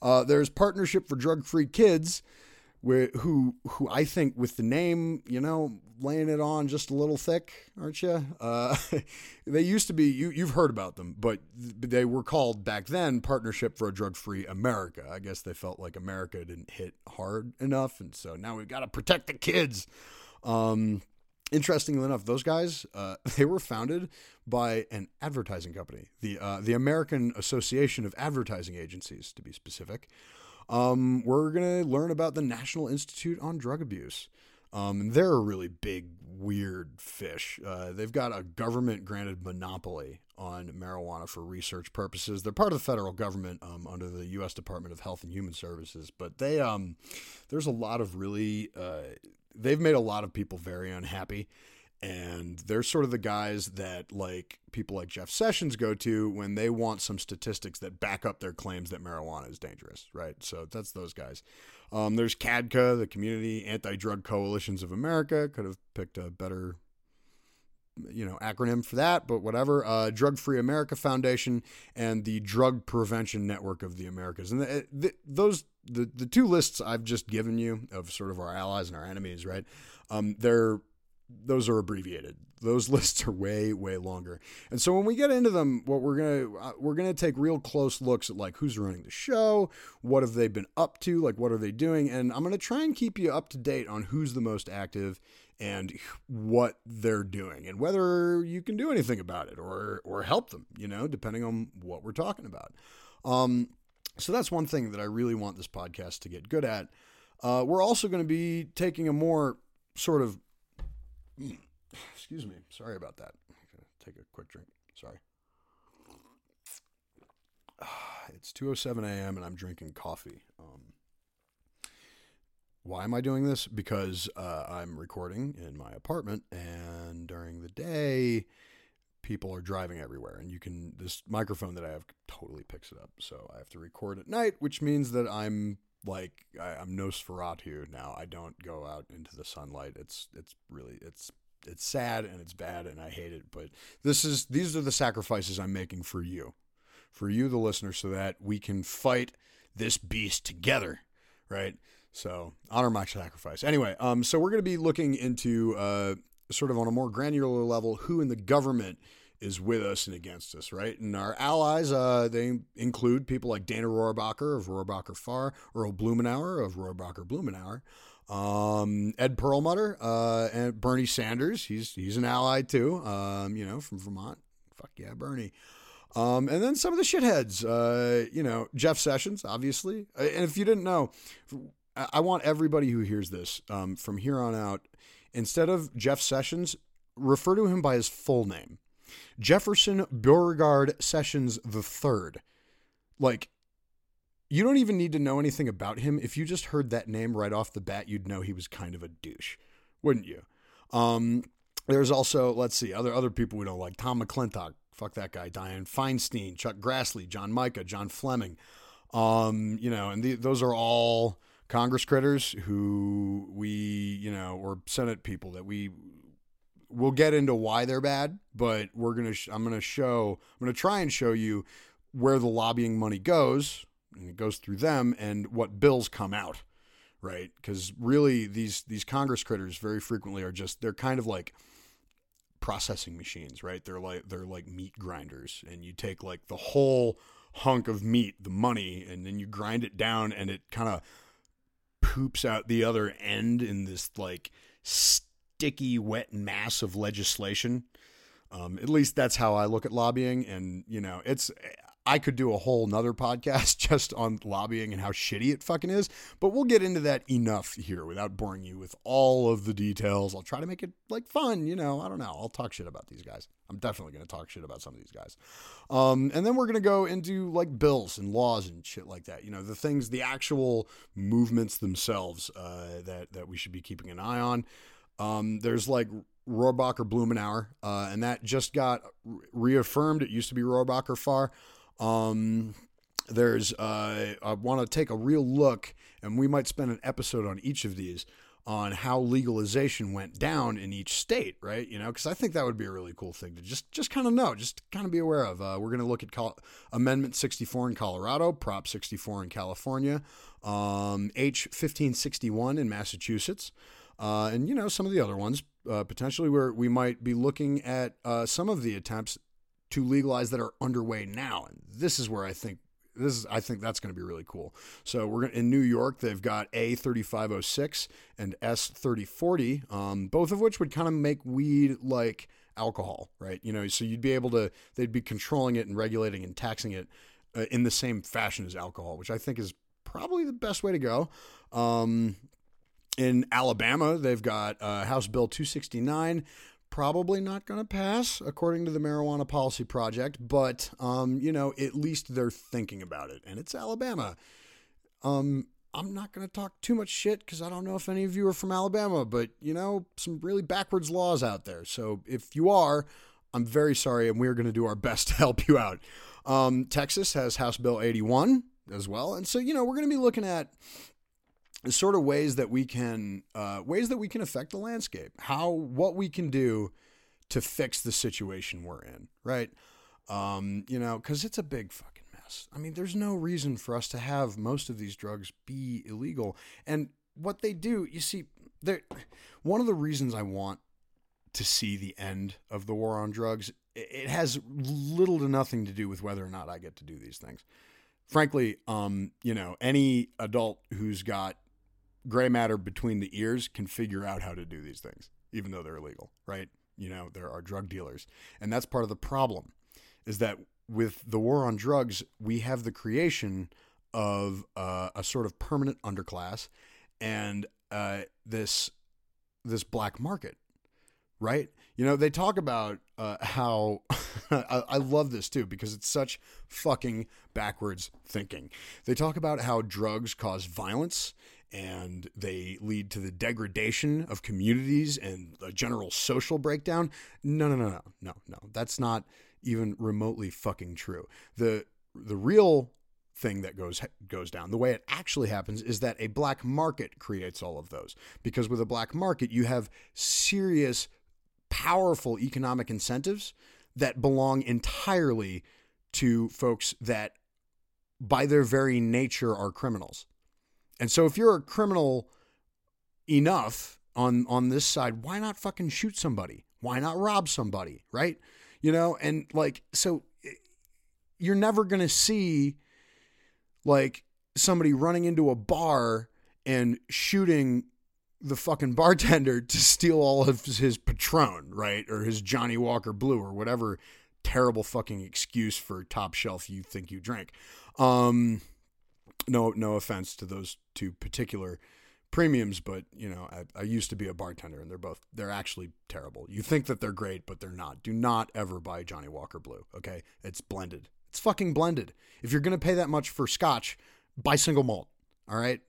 Uh, there's Partnership for Drug Free Kids, where, who who I think with the name, you know, laying it on just a little thick, aren't you? Uh, they used to be you you've heard about them, but they were called back then Partnership for a Drug Free America. I guess they felt like America didn't hit hard enough, and so now we've got to protect the kids. Um, interestingly enough, those guys uh, they were founded by an advertising company, the uh, the American Association of Advertising Agencies, to be specific. Um, we're going to learn about the National Institute on Drug Abuse. Um, they're a really big, weird fish. Uh, they've got a government granted monopoly on marijuana for research purposes. They're part of the federal government um, under the U.S. Department of Health and Human Services, but they um, there's a lot of really uh, they've made a lot of people very unhappy. And they're sort of the guys that like people like Jeff Sessions go to when they want some statistics that back up their claims that marijuana is dangerous, right? So that's those guys. Um, there's CADCA, the Community Anti-Drug Coalitions of America. Could have picked a better, you know, acronym for that, but whatever. Uh, Drug Free America Foundation and the Drug Prevention Network of the Americas. And the, the, those the the two lists I've just given you of sort of our allies and our enemies, right? Um, they're those are abbreviated. Those lists are way way longer. And so when we get into them, what we're going to uh, we're going to take real close looks at like who's running the show, what have they been up to, like what are they doing, and I'm going to try and keep you up to date on who's the most active and what they're doing and whether you can do anything about it or or help them, you know, depending on what we're talking about. Um so that's one thing that I really want this podcast to get good at. Uh, we're also going to be taking a more sort of Excuse me. Sorry about that. Take a quick drink. Sorry. It's 2:07 a.m. and I'm drinking coffee. Um, why am I doing this? Because uh, I'm recording in my apartment, and during the day, people are driving everywhere, and you can. This microphone that I have totally picks it up, so I have to record at night, which means that I'm like I, I'm Nosferatu now. I don't go out into the sunlight. It's it's really it's it's sad and it's bad and I hate it. But this is these are the sacrifices I'm making for you, for you, the listener, so that we can fight this beast together, right? So honor my sacrifice. Anyway, um, so we're going to be looking into uh, sort of on a more granular level who in the government is with us and against us, right? And our allies, uh, they include people like Dana Rohrabacher of Rohrabacher Farr, Earl Blumenauer of Rohrabacher Blumenauer, um, Ed Perlmutter, uh, and Bernie Sanders. He's he's an ally too. Um, you know, from Vermont. Fuck yeah, Bernie. Um, and then some of the shitheads. Uh, you know, Jeff Sessions, obviously. Uh, and if you didn't know, I want everybody who hears this um, from here on out, instead of Jeff Sessions, refer to him by his full name. Jefferson Beauregard Sessions III. Like, you don't even need to know anything about him. If you just heard that name right off the bat, you'd know he was kind of a douche, wouldn't you? Um, there's also, let's see, other other people we don't like. Tom McClintock, fuck that guy. Dianne Feinstein, Chuck Grassley, John Mica, John Fleming. Um, you know, and the, those are all Congress critters who we, you know, or Senate people that we we'll get into why they're bad, but we're gonna sh- I'm gonna show I'm gonna try and show you where the lobbying money goes and it goes through them and what bills come out right? Because really these these congress critters very frequently are just they're kind of like processing machines right? They're like they're like meat grinders and you take like the whole hunk of meat the money and then you grind it down and it kind of poops out the other end in this like sticky wet mass of legislation um, at least that's how I look at lobbying. And, you know, it's, I could do a whole nother podcast just on lobbying and how shitty it fucking is, but we'll get into that enough here without boring you with all of the details. I'll try to make it like fun, you know. I don't know. I'll talk shit about these guys. I'm definitely going to talk shit about some of these guys. Um, and then we're going to go into like bills and laws and shit like that. You know, the things, the actual movements themselves uh, that that we should be keeping an eye on. Um, there's like Rohrabacher Blumenauer, uh, and that just got reaffirmed. It used to be Rohrabacher Farr. Um, there's uh, I want to take a real look, and we might spend an episode on each of these on how legalization went down in each state, right? You know, because I think that would be a really cool thing to just just kind of know, just kind of be aware of. Uh, we're going to look at Col- Amendment 64 in Colorado, Prop 64 in California, um, H 1561 in Massachusetts, uh, and you know some of the other ones uh, potentially where we might be looking at uh, some of the attempts to legalize that are underway now. And this is where I think this is I think that's going to be really cool. So we're going in New York. They've got A thirty five oh six and S thirty forty, um, both of which would kind of make weed like alcohol, right? You know, so you'd be able to they'd be controlling it and regulating and taxing it uh, in the same fashion as alcohol, which I think is probably the best way to go. Um, in Alabama, they've got uh, House Bill 269, probably not going to pass according to the marijuana policy project but um, you know at least they're thinking about it and it's alabama um, I'm not going to talk too much shit because I don't know if any of you are from Alabama, but you know, some really backwards laws out there. So if you are, I'm very sorry, and we're going to do our best to help you out. Um, Texas has House Bill 81 as well, and so you know we're going to be looking at sort of ways that we can uh, ways that we can affect the landscape, how what we can do to fix the situation we're in, right? Um, you know, because it's a big fucking mess. I mean, there's no reason for us to have most of these drugs be illegal, and what they do, you see, there. One of the reasons I want to see the end of the war on drugs, it has little to nothing to do with whether or not I get to do these things. Frankly, um, you know, any adult who's got gray matter between the ears can figure out how to do these things, even though they're illegal, right? You know, there are drug dealers. And that's part of the problem is that with the war on drugs, we have the creation of uh, a sort of permanent underclass and uh, this this black market right? You know, they talk about uh, how I, I, love this too because it's such fucking backwards thinking. They talk about how drugs cause violence and they lead to the degradation of communities and a general social breakdown. No, no, no, no, no, no. That's not even remotely fucking true. The the real thing that goes goes down. The way it actually happens is that a black market creates all of those. Because with a black market, you have serious powerful economic incentives that belong entirely to folks that, by their very nature, are criminals. And so, if you're a criminal enough on on this side, why not fucking shoot somebody? Why not rob somebody? Right? You know, and like so, you're never gonna see like somebody running into a bar and shooting the fucking bartender to steal all of his Patron, right? Or his Johnnie Walker Blue or whatever terrible fucking excuse for top shelf you think you drink. Um, no, no offense to those two particular premiums, but you know, I, I, used to be a bartender and they're both, they're actually terrible. You think that they're great, but they're not. Do not ever buy Johnnie Walker Blue. Okay. It's blended. It's fucking blended. If you're to pay that much for scotch, buy single malt. All right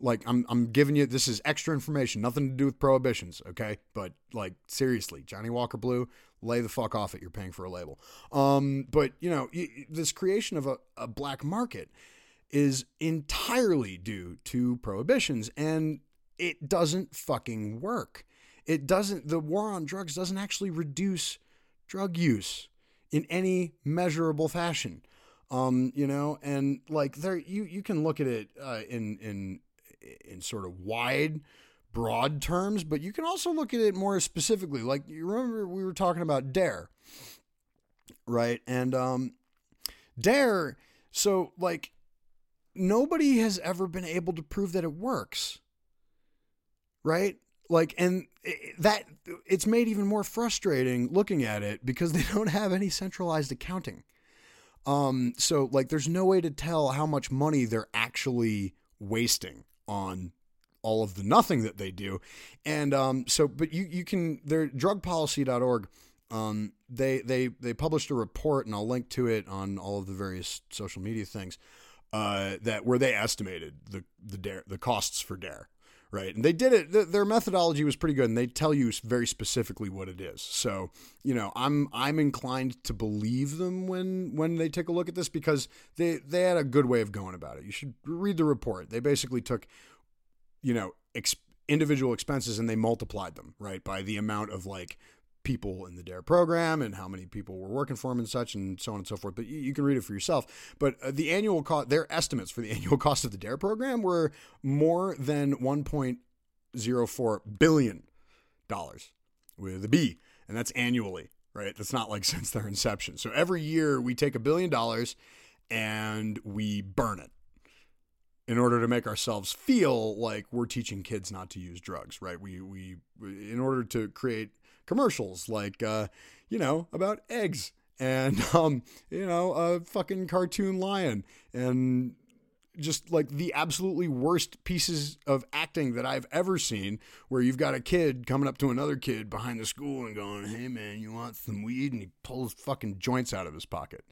like I'm I'm giving you this is extra information, nothing to do with prohibitions, okay? But like seriously, Johnnie Walker Blue, lay the fuck off it. You're paying for a label. Um, but you know, this creation of a, a black market is entirely due to prohibitions, and it doesn't fucking work. It doesn't. The war on drugs doesn't actually reduce drug use in any measurable fashion. Um, you know, and like there, you you can look at it uh, in in in sort of wide, broad terms, but you can also look at it more specifically. Like you remember we were talking about DARE, right? And um, DARE, so like nobody has ever been able to prove that it works, right? Like, and that it's made even more frustrating looking at it because they don't have any centralized accounting. Um, so like, there's no way to tell how much money they're actually wasting on all of the nothing that they do. And um, so, but you, you can, they're drugpolicy.org. Um, they, they, they published a report and I'll link to it on all of the various social media things, uh, that where they estimated the, the DARE, the costs for DARE. Right. And they did it. their methodology was pretty good and they tell you very specifically what it is. So, you know, I'm, I'm inclined to believe them when, when they take a look at this because they, they had a good way of going about it. You should read the report. They basically took, you know, individual expenses and they multiplied them, right, by the amount of like people in the DARE program and how many people were working for them and such and so on and so forth. But you, you can read it for yourself. But uh, the annual cost, their estimates for the annual cost of the DARE program were more than 1.04 billion dollars with a B, and that's annually, right? That's not like since their inception. So every year we take a billion dollars and we burn it in order to make ourselves feel like we're teaching kids not to use drugs, right? We we in order to create commercials like uh, you know about eggs and um, you know a fucking cartoon lion and just like the absolutely worst pieces of acting that I've ever seen, where you've got a kid coming up to another kid behind the school and going, "Hey man, you want some weed?" and he pulls fucking joints out of his pocket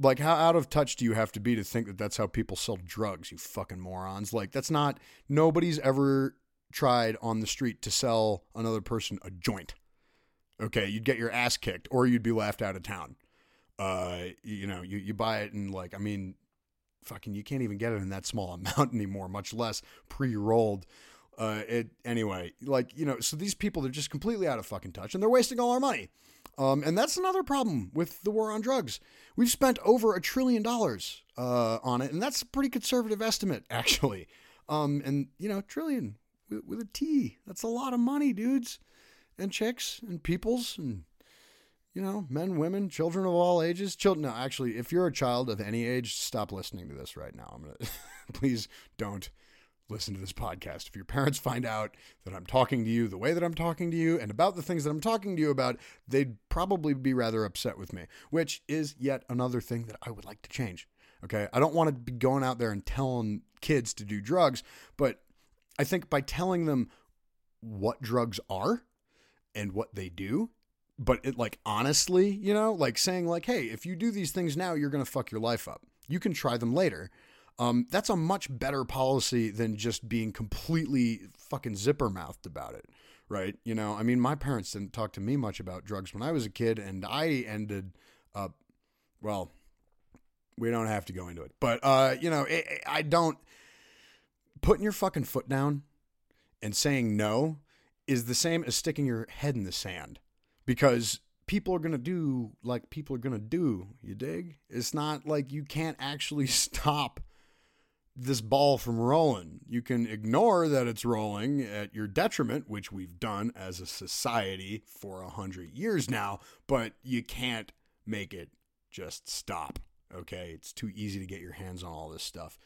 Like, how out of touch do you have to be to think that that's how people sell drugs, you fucking morons? Like, that's not, nobody's ever tried on the street to sell another person a joint. Okay, you'd get your ass kicked or you'd be laughed out of town. Uh, you know, you, you buy it and, like, I mean, fucking, you can't even get it in that small amount anymore, much less pre rolled. Uh, it anyway, like you know, so these people they're just completely out of fucking touch, and they're wasting all our money. Um, and that's another problem with the war on drugs. We've spent over a trillion dollars uh, on it, and that's a pretty conservative estimate, actually. Um, and you know, trillion with, a T. That's a lot of money, dudes, and chicks, and peoples, and you know, men, women, children of all ages. Children. No, actually, if you're a child of any age, stop listening to this right now. I'm gonna please don't listen to this podcast. If your parents find out that I'm talking to you the way that I'm talking to you and about the things that I'm talking to you about, they'd probably be rather upset with me, which is yet another thing that I would like to change. Okay. I don't want to be going out there and telling kids to do drugs, but I think by telling them what drugs are and what they do, but it like honestly, you know, like saying like, hey, if you do these things now, you're to fuck your life up. You can try them later um, that's a much better policy than just being completely fucking zipper mouthed about it, right? You know, I mean, my parents didn't talk to me much about drugs when I was a kid, and I ended up, well, we don't have to go into it, but uh, you know, it, it, I don't putting your fucking foot down and saying no is the same as sticking your head in the sand because people are going to do like people are going to do. You dig? It's not like you can't actually stop this ball from rolling. You can ignore that it's rolling at your detriment, which we've done as a society for a hundred years now, but you can't make it just stop. Okay, it's too easy to get your hands on all this stuff.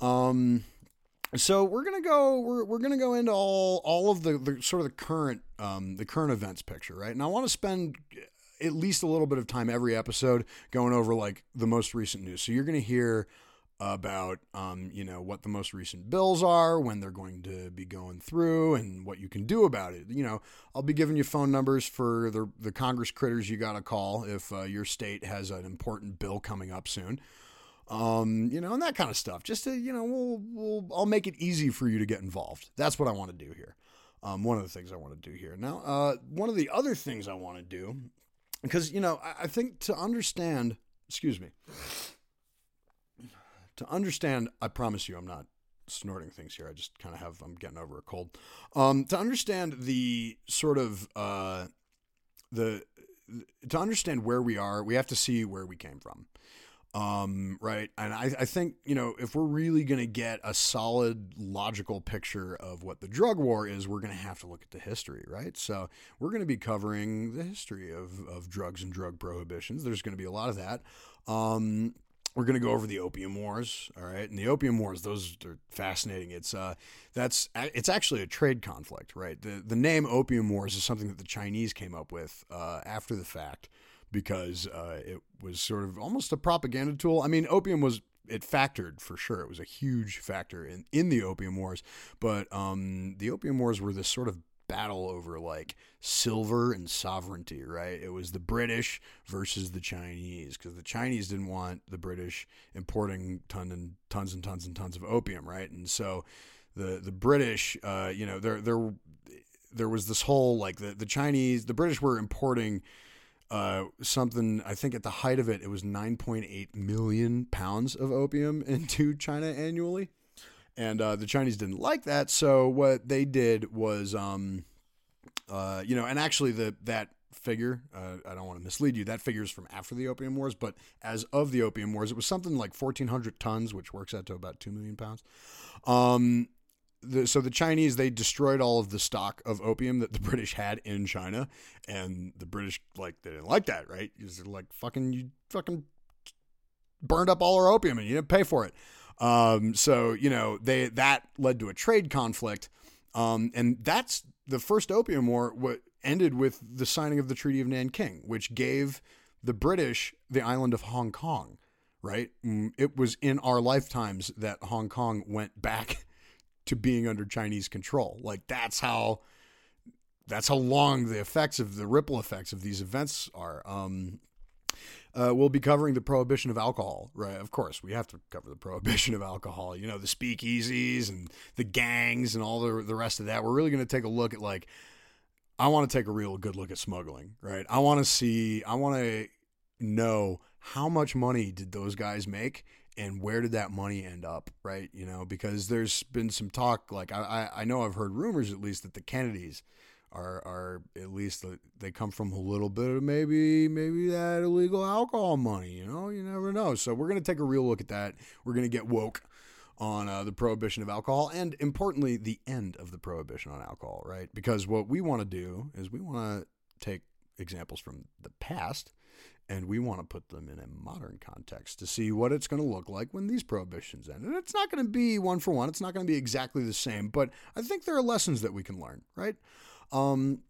Um, so we're gonna go. We're, we're gonna go into all all of the, the sort of the current um, the current events picture, right? And I want to spend at least a little bit of time every episode going over like the most recent news. So you're gonna hear about um, you know what the most recent bills are, when they're going to be going through, and what you can do about it. You know, I'll be giving you phone numbers for the the Congress critters you got to call if uh, your state has an important bill coming up soon. Um, you know, and that kind of stuff. Just to you know, we'll, we'll I'll make it easy for you to get involved. That's what I want to do here. Um, one of the things I want to do here. Now, uh, one of the other things I want to do, because you know, I, I think to understand. Excuse me to understand, I promise you, I'm not snorting things here. I just kind of have, I'm getting over a cold. Um, to understand the sort of, uh, the, to understand where we are, we have to see where we came from. Um, right. And I, I think, you know, if we're really going to get a solid logical picture of what the drug war is, we're going to have to look at the history, right? So we're going to be covering the history of, of drugs and drug prohibitions. There's going to be a lot of that. Um, we're going to go over the opium wars all right and the opium wars those are fascinating it's uh that's it's actually a trade conflict right the the name opium wars is something that the chinese came up with uh, after the fact because uh, it was sort of almost a propaganda tool i mean opium was it factored for sure it was a huge factor in in the opium wars but um the opium wars were this sort of battle over like silver and sovereignty, right? It was the British versus the Chinese because the Chinese didn't want the British importing ton and tons and tons and tons of opium, right? And so the the British, uh, you know, there there there was this whole like the the Chinese, the British were importing. Uh, something I think at the height of it, it was 9.8 million pounds of opium into China annually and uh, the Chinese didn't like that. So what they did was, um, uh, you know, and actually the that figure, uh, I don't want to mislead you, that figure is from after the Opium Wars, but as of the Opium Wars, it was something like 1,400 tons, which works out to about two million pounds. Um, the, so the Chinese they destroyed all of the stock of opium that the British had in China, and the British like they didn't like that, right? Because they're like fucking you fucking burned up all our opium and you didn't pay for it. Um, so you know they that led to a trade conflict, um, and that's the first Opium War. What ended with the signing of the Treaty of Nanking, which gave the British the island of Hong Kong. Right, mm, it was in our lifetimes that Hong Kong went back to being under Chinese control. Like that's how that's how long the effects of the ripple effects of these events are. Um, Uh, we'll be covering the prohibition of alcohol, right? Of course, we have to cover the prohibition of alcohol. You know, the speakeasies and the gangs and all the the rest of that. We're really going to take a look at like. I want to take a real good look at smuggling, right? I want to see. I want to know how much money did those guys make and where did that money end up right? You know because there's been some talk like i i know i've heard rumors at least that the kennedys are are at least they come from a little bit of maybe maybe that illegal alcohol money you know? You never know. So we're going to take a real look at that. We're going to get woke on uh, the prohibition of alcohol and importantly the end of the prohibition on alcohol right? Because what we want to do is we want to take examples from the past and we want to put them in a modern context to see what it's going to look like when these prohibitions end. And it's not going to be one for one, it's not going to be exactly the same, but I think there are lessons that we can learn, right? Um,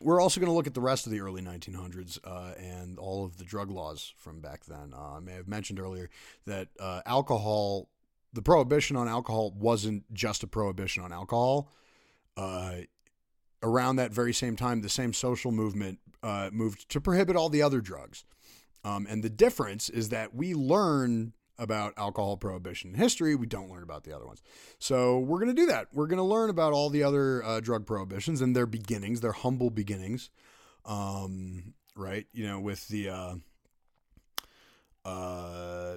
we're also going to look at the rest of the early 1900s uh, and all of the drug laws from back then. Uh, I may have mentioned earlier that uh, alcohol, the prohibition on alcohol wasn't just a prohibition on alcohol. Uh, around that very same time, the same social movement uh, moved to prohibit all the other drugs. Um, and the difference is that we learn about alcohol prohibition history. We don't learn about the other ones. So we're going to do that. We're going to learn about all the other uh, drug prohibitions and their beginnings, their humble beginnings. Um, right? You know, with the. Uh, uh,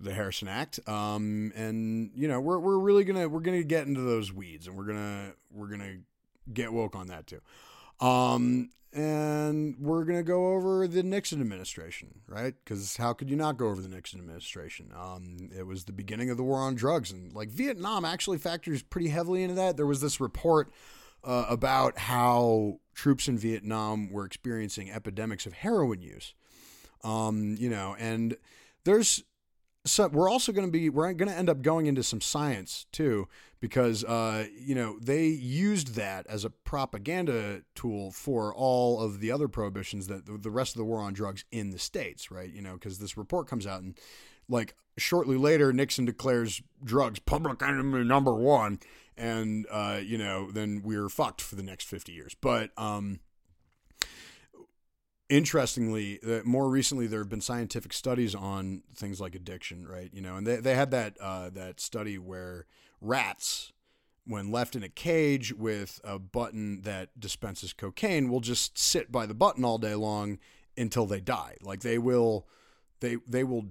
the Harrison Act, um, and you know we're we're really gonna we're gonna get into those weeds, and we're gonna we're gonna get woke on that too. Um, and we're going to go over the Nixon administration, right? Because how could you not go over the Nixon administration? Um, it was the beginning of the war on drugs, and like Vietnam actually factors pretty heavily into that. There was this report uh, about how troops in Vietnam were experiencing epidemics of heroin use. Um, you know, and there's so we're also going to be we're going to end up going into some science too because uh, you know they used that as a propaganda tool for all of the other prohibitions that the rest of the war on drugs in the states right? You know because this report comes out and like shortly later nixon declares drugs public enemy number one and uh, you know then we're fucked for the next 50 years. But um interestingly, more recently there have been scientific studies on things like addiction, right? You know, and they, they had that uh, that study where rats, when left in a cage with a button that dispenses cocaine, will just sit by the button all day long until they die. Like they will, they they will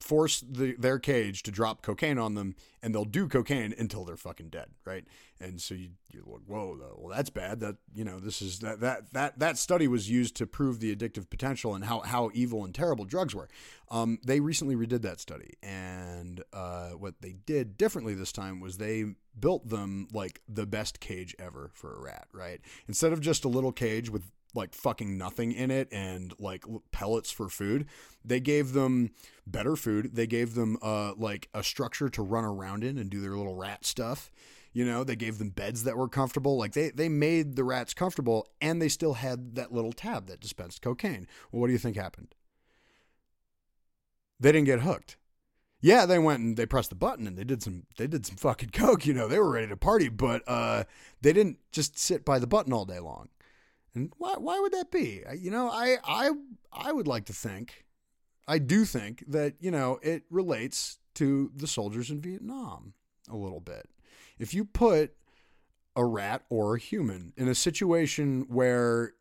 force the, their cage to drop cocaine on them and they'll do cocaine until they're fucking dead right? And so you, you're like whoa well that's bad. That you know this is that that that that study was used to prove the addictive potential and how how evil and terrible drugs were. Um, they recently redid that study and uh, what they did differently this time was they built them like the best cage ever for a rat right? Instead of just a little cage with like fucking nothing in it and like pellets for food. They gave them better food. They gave them uh like a structure to run around in and do their little rat stuff. You know, they gave them beds that were comfortable. Like they they made the rats comfortable and they still had that little tab that dispensed cocaine. Well, what do you think happened? They didn't get hooked. Yeah, they went and they pressed the button and they did some they did some fucking coke, you know, they were ready to party, but uh they didn't just sit by the button all day long. And why why would that be? You know, I I I would like to think, I do think that you know it relates to the soldiers in Vietnam a little bit. If you put a rat or a human in a situation where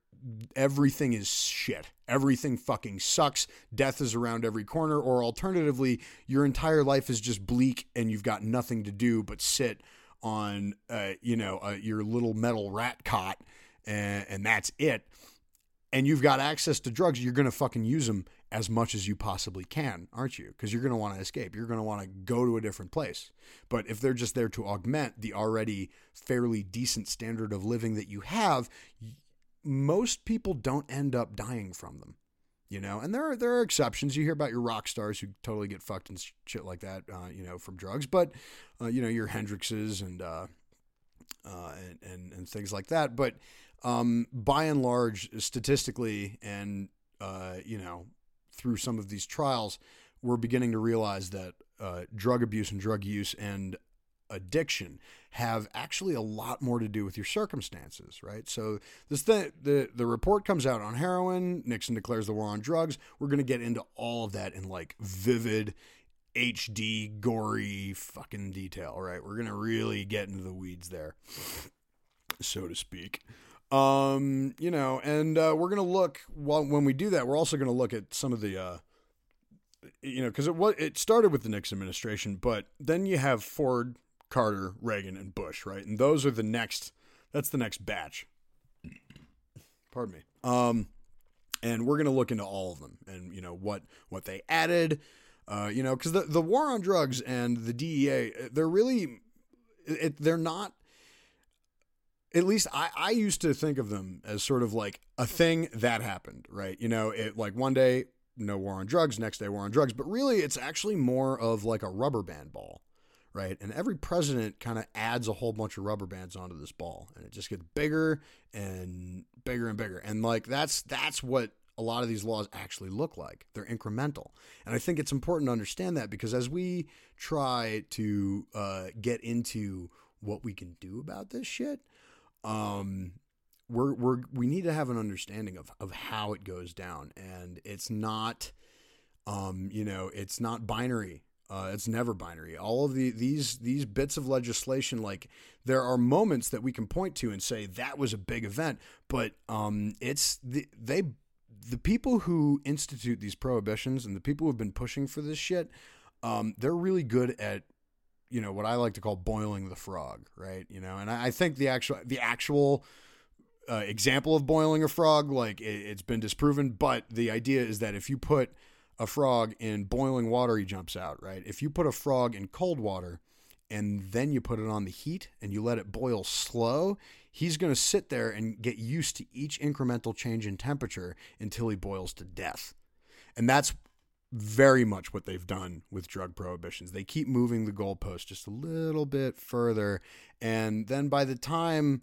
everything is shit. Everything fucking sucks. Death is around every corner. Or alternatively, your entire life is just bleak and you've got nothing to do but sit on, uh, you know, uh, your little metal rat cot and, and that's it, and you've got access to drugs, you're going to fucking use them as much as you possibly can, aren't you? Because you're going to want to escape. You're going to want to go to a different place. But if they're just there to augment the already fairly decent standard of living that you have, most people don't end up dying from them. You know, and there are there are exceptions. You hear about your rock stars who totally get fucked and shit like that, uh, you know, from drugs. But uh, you know, your Hendrixes and, uh, uh and and and things like that. But um, by and large, statistically, and uh, you know, through some of these trials, we're beginning to realize that uh, drug abuse and drug use and addiction have actually a lot more to do with your circumstances, right? So this the the report comes out on heroin. Nixon declares the war on drugs. We're going to get into all of that in like vivid HD gory fucking detail, right? We're going to really get into the weeds there, so to speak. Um, you know, and uh, we're to look when we do that, we're also to look at some of the uh you know, because it was it started with the Nixon administration, but then you have Ford, Carter, Reagan, and Bush, right? And those are the next. That's the next batch. Pardon me. Um, and we're gonna look into all of them, and you know what what they added. Uh, you know, because the the war on drugs and the DEA, they're really, it, they're not. At least I, I used to think of them as sort of like a thing that happened, right? You know, it like one day no war on drugs, next day war on drugs. But really, it's actually more of like a rubber band ball, right? And every president kind of adds a whole bunch of rubber bands onto this ball, and it just gets bigger and bigger and bigger. And like that's that's what a lot of these laws actually look like. They're incremental, and I think it's important to understand that because as we try to uh, get into what we can do about this shit, um, we're we're we need to have an understanding of of how it goes down, and it's not, um, you know, it's not binary. Uh, it's never binary. All of the these these bits of legislation, like there are moments that we can point to and say that was a big event, but um, it's the, they the people who institute these prohibitions and the people who've been pushing for this shit, um, they're really good at you know what I like to call boiling the frog, right? You know, and I, I think the actual the actual uh, example of boiling a frog, like it, has been disproven, but the idea is that if you put a frog in boiling water, he jumps out, right? If you put a frog in cold water and then you put it on the heat and you let it boil slow, he's going to sit there and get used to each incremental change in temperature until he boils to death. And that's very much what they've done with drug prohibitions. They keep moving the goalpost just a little bit further. And then by the time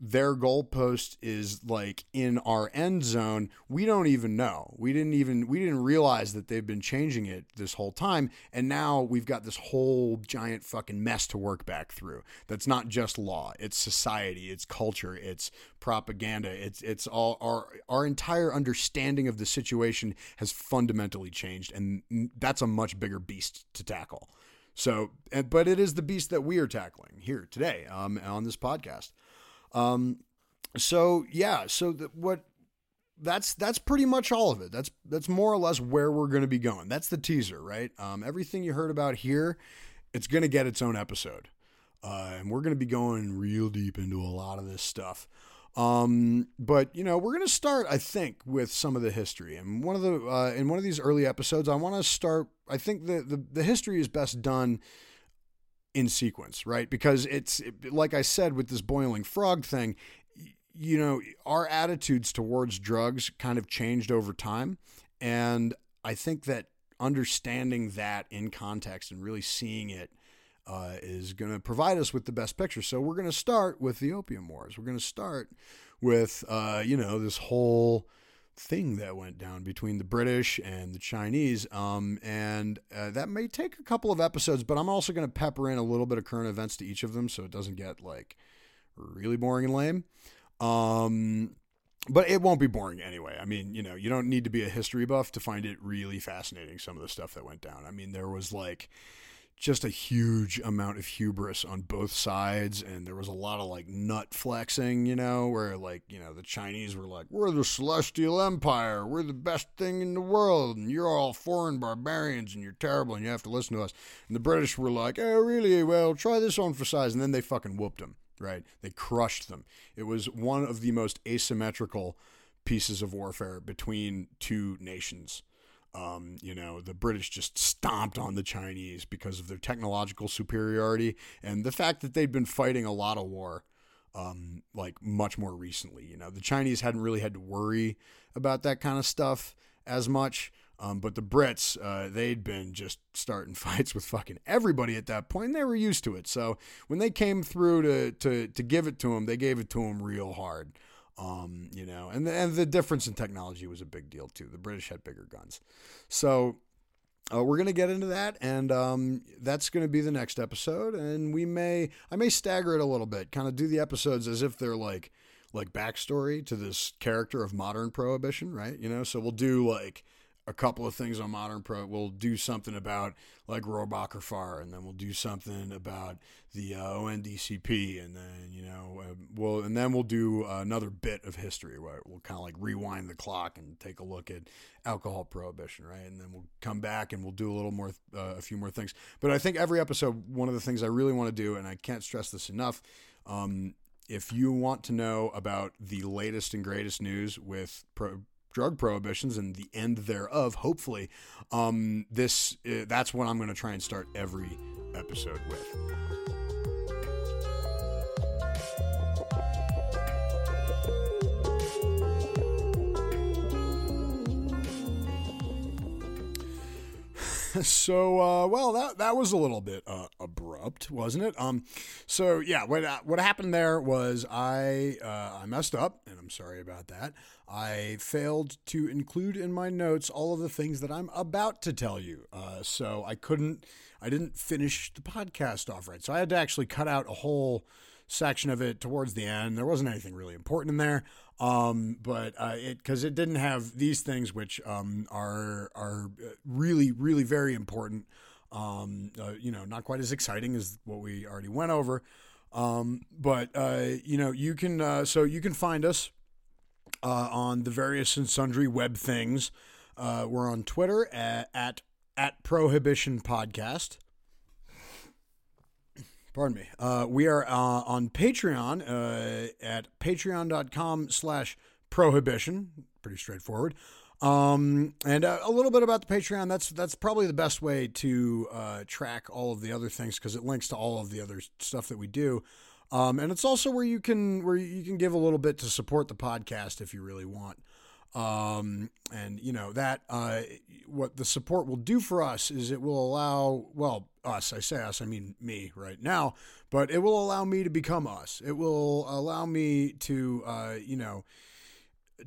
their goalpost is like in our end zone, we don't even know. We didn't even we didn't realize that they've been changing it this whole time, and now we've got this whole giant fucking mess to work back through. That's not just law; it's society, it's culture, it's propaganda. It's it's all our our entire understanding of the situation has fundamentally changed, and that's a much bigger beast to tackle. So, but it is the beast that we are tackling here today um, on this podcast. Um, so yeah, so what that's that's pretty much all of it. That's that's more or less where we're going to be going. That's the teaser, right? Um, everything you heard about here, it's going to get its own episode, uh, and we're going to be going real deep into a lot of this stuff. Um, but you know, we're going to start, I think, with some of the history. And one of the uh, in one of these early episodes, I want to start. I think the, the the history is best done in sequence, right? Because it's like I said with this boiling frog thing, you know, our attitudes towards drugs kind of changed over time. And I think that understanding that in context and really seeing it uh, is going to provide us with the best picture. So we're going to start with the Opium Wars. We're going to start with, uh, you know, this whole thing that went down between the British and the Chinese. Um, and uh, that may take a couple of episodes, but I'm also going to pepper in a little bit of current events to each of them so it doesn't get like really boring and lame. Um, but it won't be boring anyway. I mean, you know, you don't need to be a history buff to find it really fascinating, some of the stuff that went down. I mean, there was like just a huge amount of hubris on both sides and there was a lot of like nut flexing you know where like you know the chinese were like we're the celestial empire. We're the best thing in the world and you're all foreign barbarians and you're terrible and you have to listen to us. And the british were like oh really? Well try this on for size. And then they fucking whooped them right? They crushed them. It was one of the most asymmetrical pieces of warfare between two nations um, you know, the British just stomped on the Chinese because of their technological superiority and the fact that they'd been fighting a lot of war, um, like much more recently. You know, the Chinese hadn't really had to worry about that kind of stuff as much. Um, but the Brits, uh, they'd been just starting fights with fucking everybody at that point, and they were used to it. So when they came through to to to give it to them, they gave it to them real hard. Um, you know, and the, and the difference in technology was a big deal too. The British had bigger guns, so uh, we're gonna get into that, and um, that's gonna be the next episode. And we may, I may stagger it a little bit, kind of do the episodes as if they're like, like backstory to this character of modern prohibition, right? You know, so we'll do like a couple of things on modern pro. We'll do something about like Rohrabacher Farr, and then we'll do something about the uh, ONDCP, and then you know uh, we'll and then we'll do another bit of history where we'll kind of like rewind the clock and take a look at alcohol prohibition, right? And then we'll come back and we'll do a little more, uh, a few more things. But I think every episode, one of the things I really want to do, and I can't stress this enough. Um, if you want to know about the latest and greatest news with pro- drug prohibitions and the end thereof, hopefully, um, this uh, that's what I'm going to try and start every episode with. so uh, well that that was a little bit uh, abrupt, wasn't it? Um, so yeah, what uh, what happened there was I uh, I messed up, I'm sorry about that. I failed to include in my notes all of the things that I'm about to tell you. Uh, so I couldn't, I didn't finish the podcast off right. So I had to actually cut out a whole section of it towards the end. There wasn't anything really important in there. Um, but uh, it because it didn't have these things which um, are are really really very important. Um, uh, you know, not quite as exciting as what we already went over. Um, but uh, you know, you can uh, so you can find us uh, on the various and sundry web things. Uh, we're on Twitter at, at at Prohibition Podcast pardon me. Uh, we are uh, on Patreon uh, at patreon.com slash prohibition. Pretty straightforward. Um, and uh, a little bit about the Patreon. That's that's probably the best way to uh, track all of the other things because it links to all of the other stuff that we do. Um, and it's also where you can where you can give a little bit to support the podcast if you really want. Um, and you know that uh, what the support will do for us is it will allow well us I say us I mean me right now, but it will allow me to become us. It will allow me to uh, you know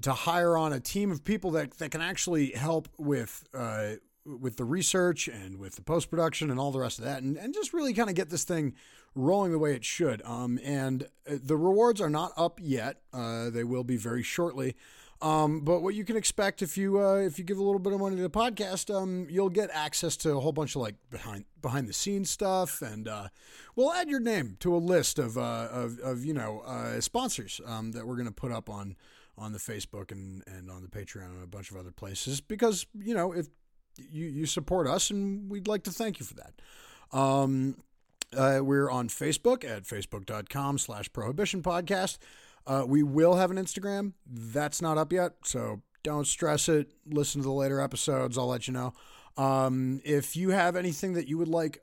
to hire on a team of people that that can actually help with. Uh, with the research and with the post production and all the rest of that, and, and just really kind of get this thing rolling the way it should. Um, and uh, the rewards are not up yet; uh, they will be very shortly. Um, but what you can expect if you uh, if you give a little bit of money to the podcast, um, you'll get access to a whole bunch of like behind behind the scenes stuff, and uh, we'll add your name to a list of uh, of, of you know uh, sponsors um, that we're going to put up on on the Facebook and and on the Patreon and a bunch of other places because you know if you you support us and we'd like to thank you for that. Uh, we're on Facebook at facebook.com slash prohibition podcast. Uh, we will have an Instagram. That's not up yet, so don't stress it. Listen to the later episodes. I'll let you know. Um, if you have anything that you would like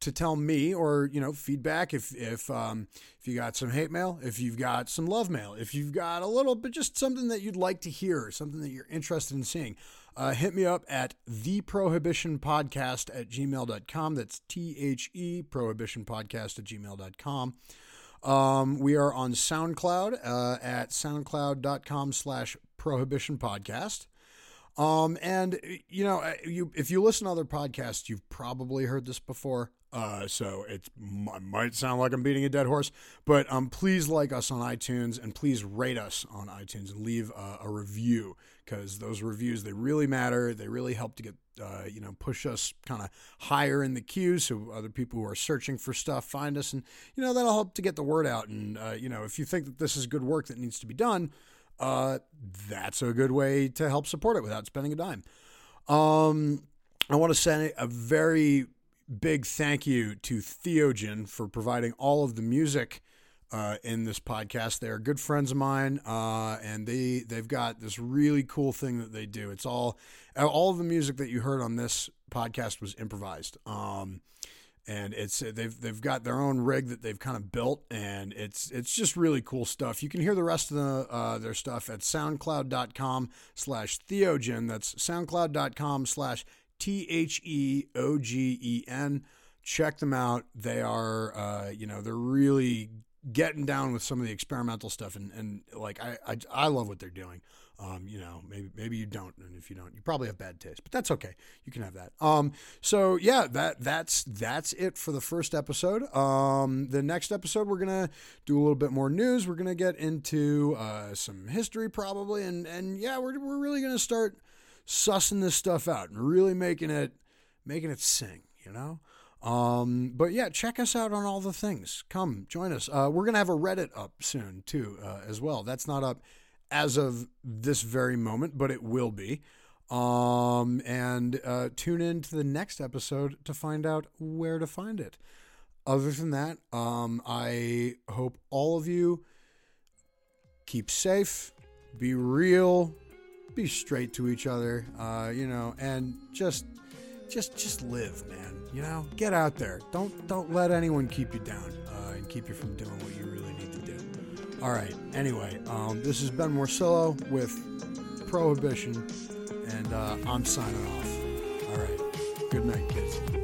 to tell me or you know feedback if if um, if you got some hate mail if you've got some love mail if you've got a little bit just something that you'd like to hear something that you're interested in seeing uh, hit me up at the prohibition podcast at gmail.com that's T H E prohibitionpodcast at gmail.com um, we are on SoundCloud uh, at soundcloud.com slash prohibition podcast. Um, and you know, uh, you if you listen to other podcasts, you've probably heard this before. Uh, so it might sound like I'm beating a dead horse, but um, please like us on iTunes and please rate us on iTunes and leave a, a review because those reviews they really matter. They really help to get uh, you know push us kind of higher in the queue so other people who are searching for stuff find us, and you know that'll help to get the word out. And uh, you know if you think that this is good work that needs to be done, uh, that's a good way to help support it without spending a dime. Um, I want to send a very big thank you to Theogen for providing all of the music uh, in this podcast. They are good friends of mine, uh, and they they've got this really cool thing that they do. It's all all the music that you heard on this podcast was improvised. Um, and it's they've they've got their own rig that they've kind of built, and it's it's just really cool stuff. You can hear the rest of the, uh, their stuff at SoundCloud.com/slash Theogen. That's SoundCloud.com/slash T H E O G E N. Check them out. They are, uh, you know, they're really getting down with some of the experimental stuff, and, and like I, I, I love what they're doing. Um, you know, maybe maybe you don't, and if you don't, you probably have bad taste, but that's okay. You can have that. Um, so yeah, that that's that's it for the first episode. Um, the next episode we're gonna do a little bit more news. We're gonna get into uh, some history probably, and and yeah, we're we're really gonna start sussing this stuff out and really making it making it sing. You know. Um, but yeah, check us out on all the things. Come join us. Uh, we're gonna have a Reddit up soon too, uh, as well. That's not up as of this very moment, but it will be. Um, and uh, tune in to the next episode to find out where to find it. Other than that, um, I hope all of you keep safe, be real, be straight to each other, uh, you know, and just, just, just live, man. You know, get out there. Don't, don't let anyone keep you down uh, and keep you from doing what you really need to do. All right. Anyway, um, this is Ben Morcillo with Prohibition, and uh, I'm signing off. All right. Good night, kids.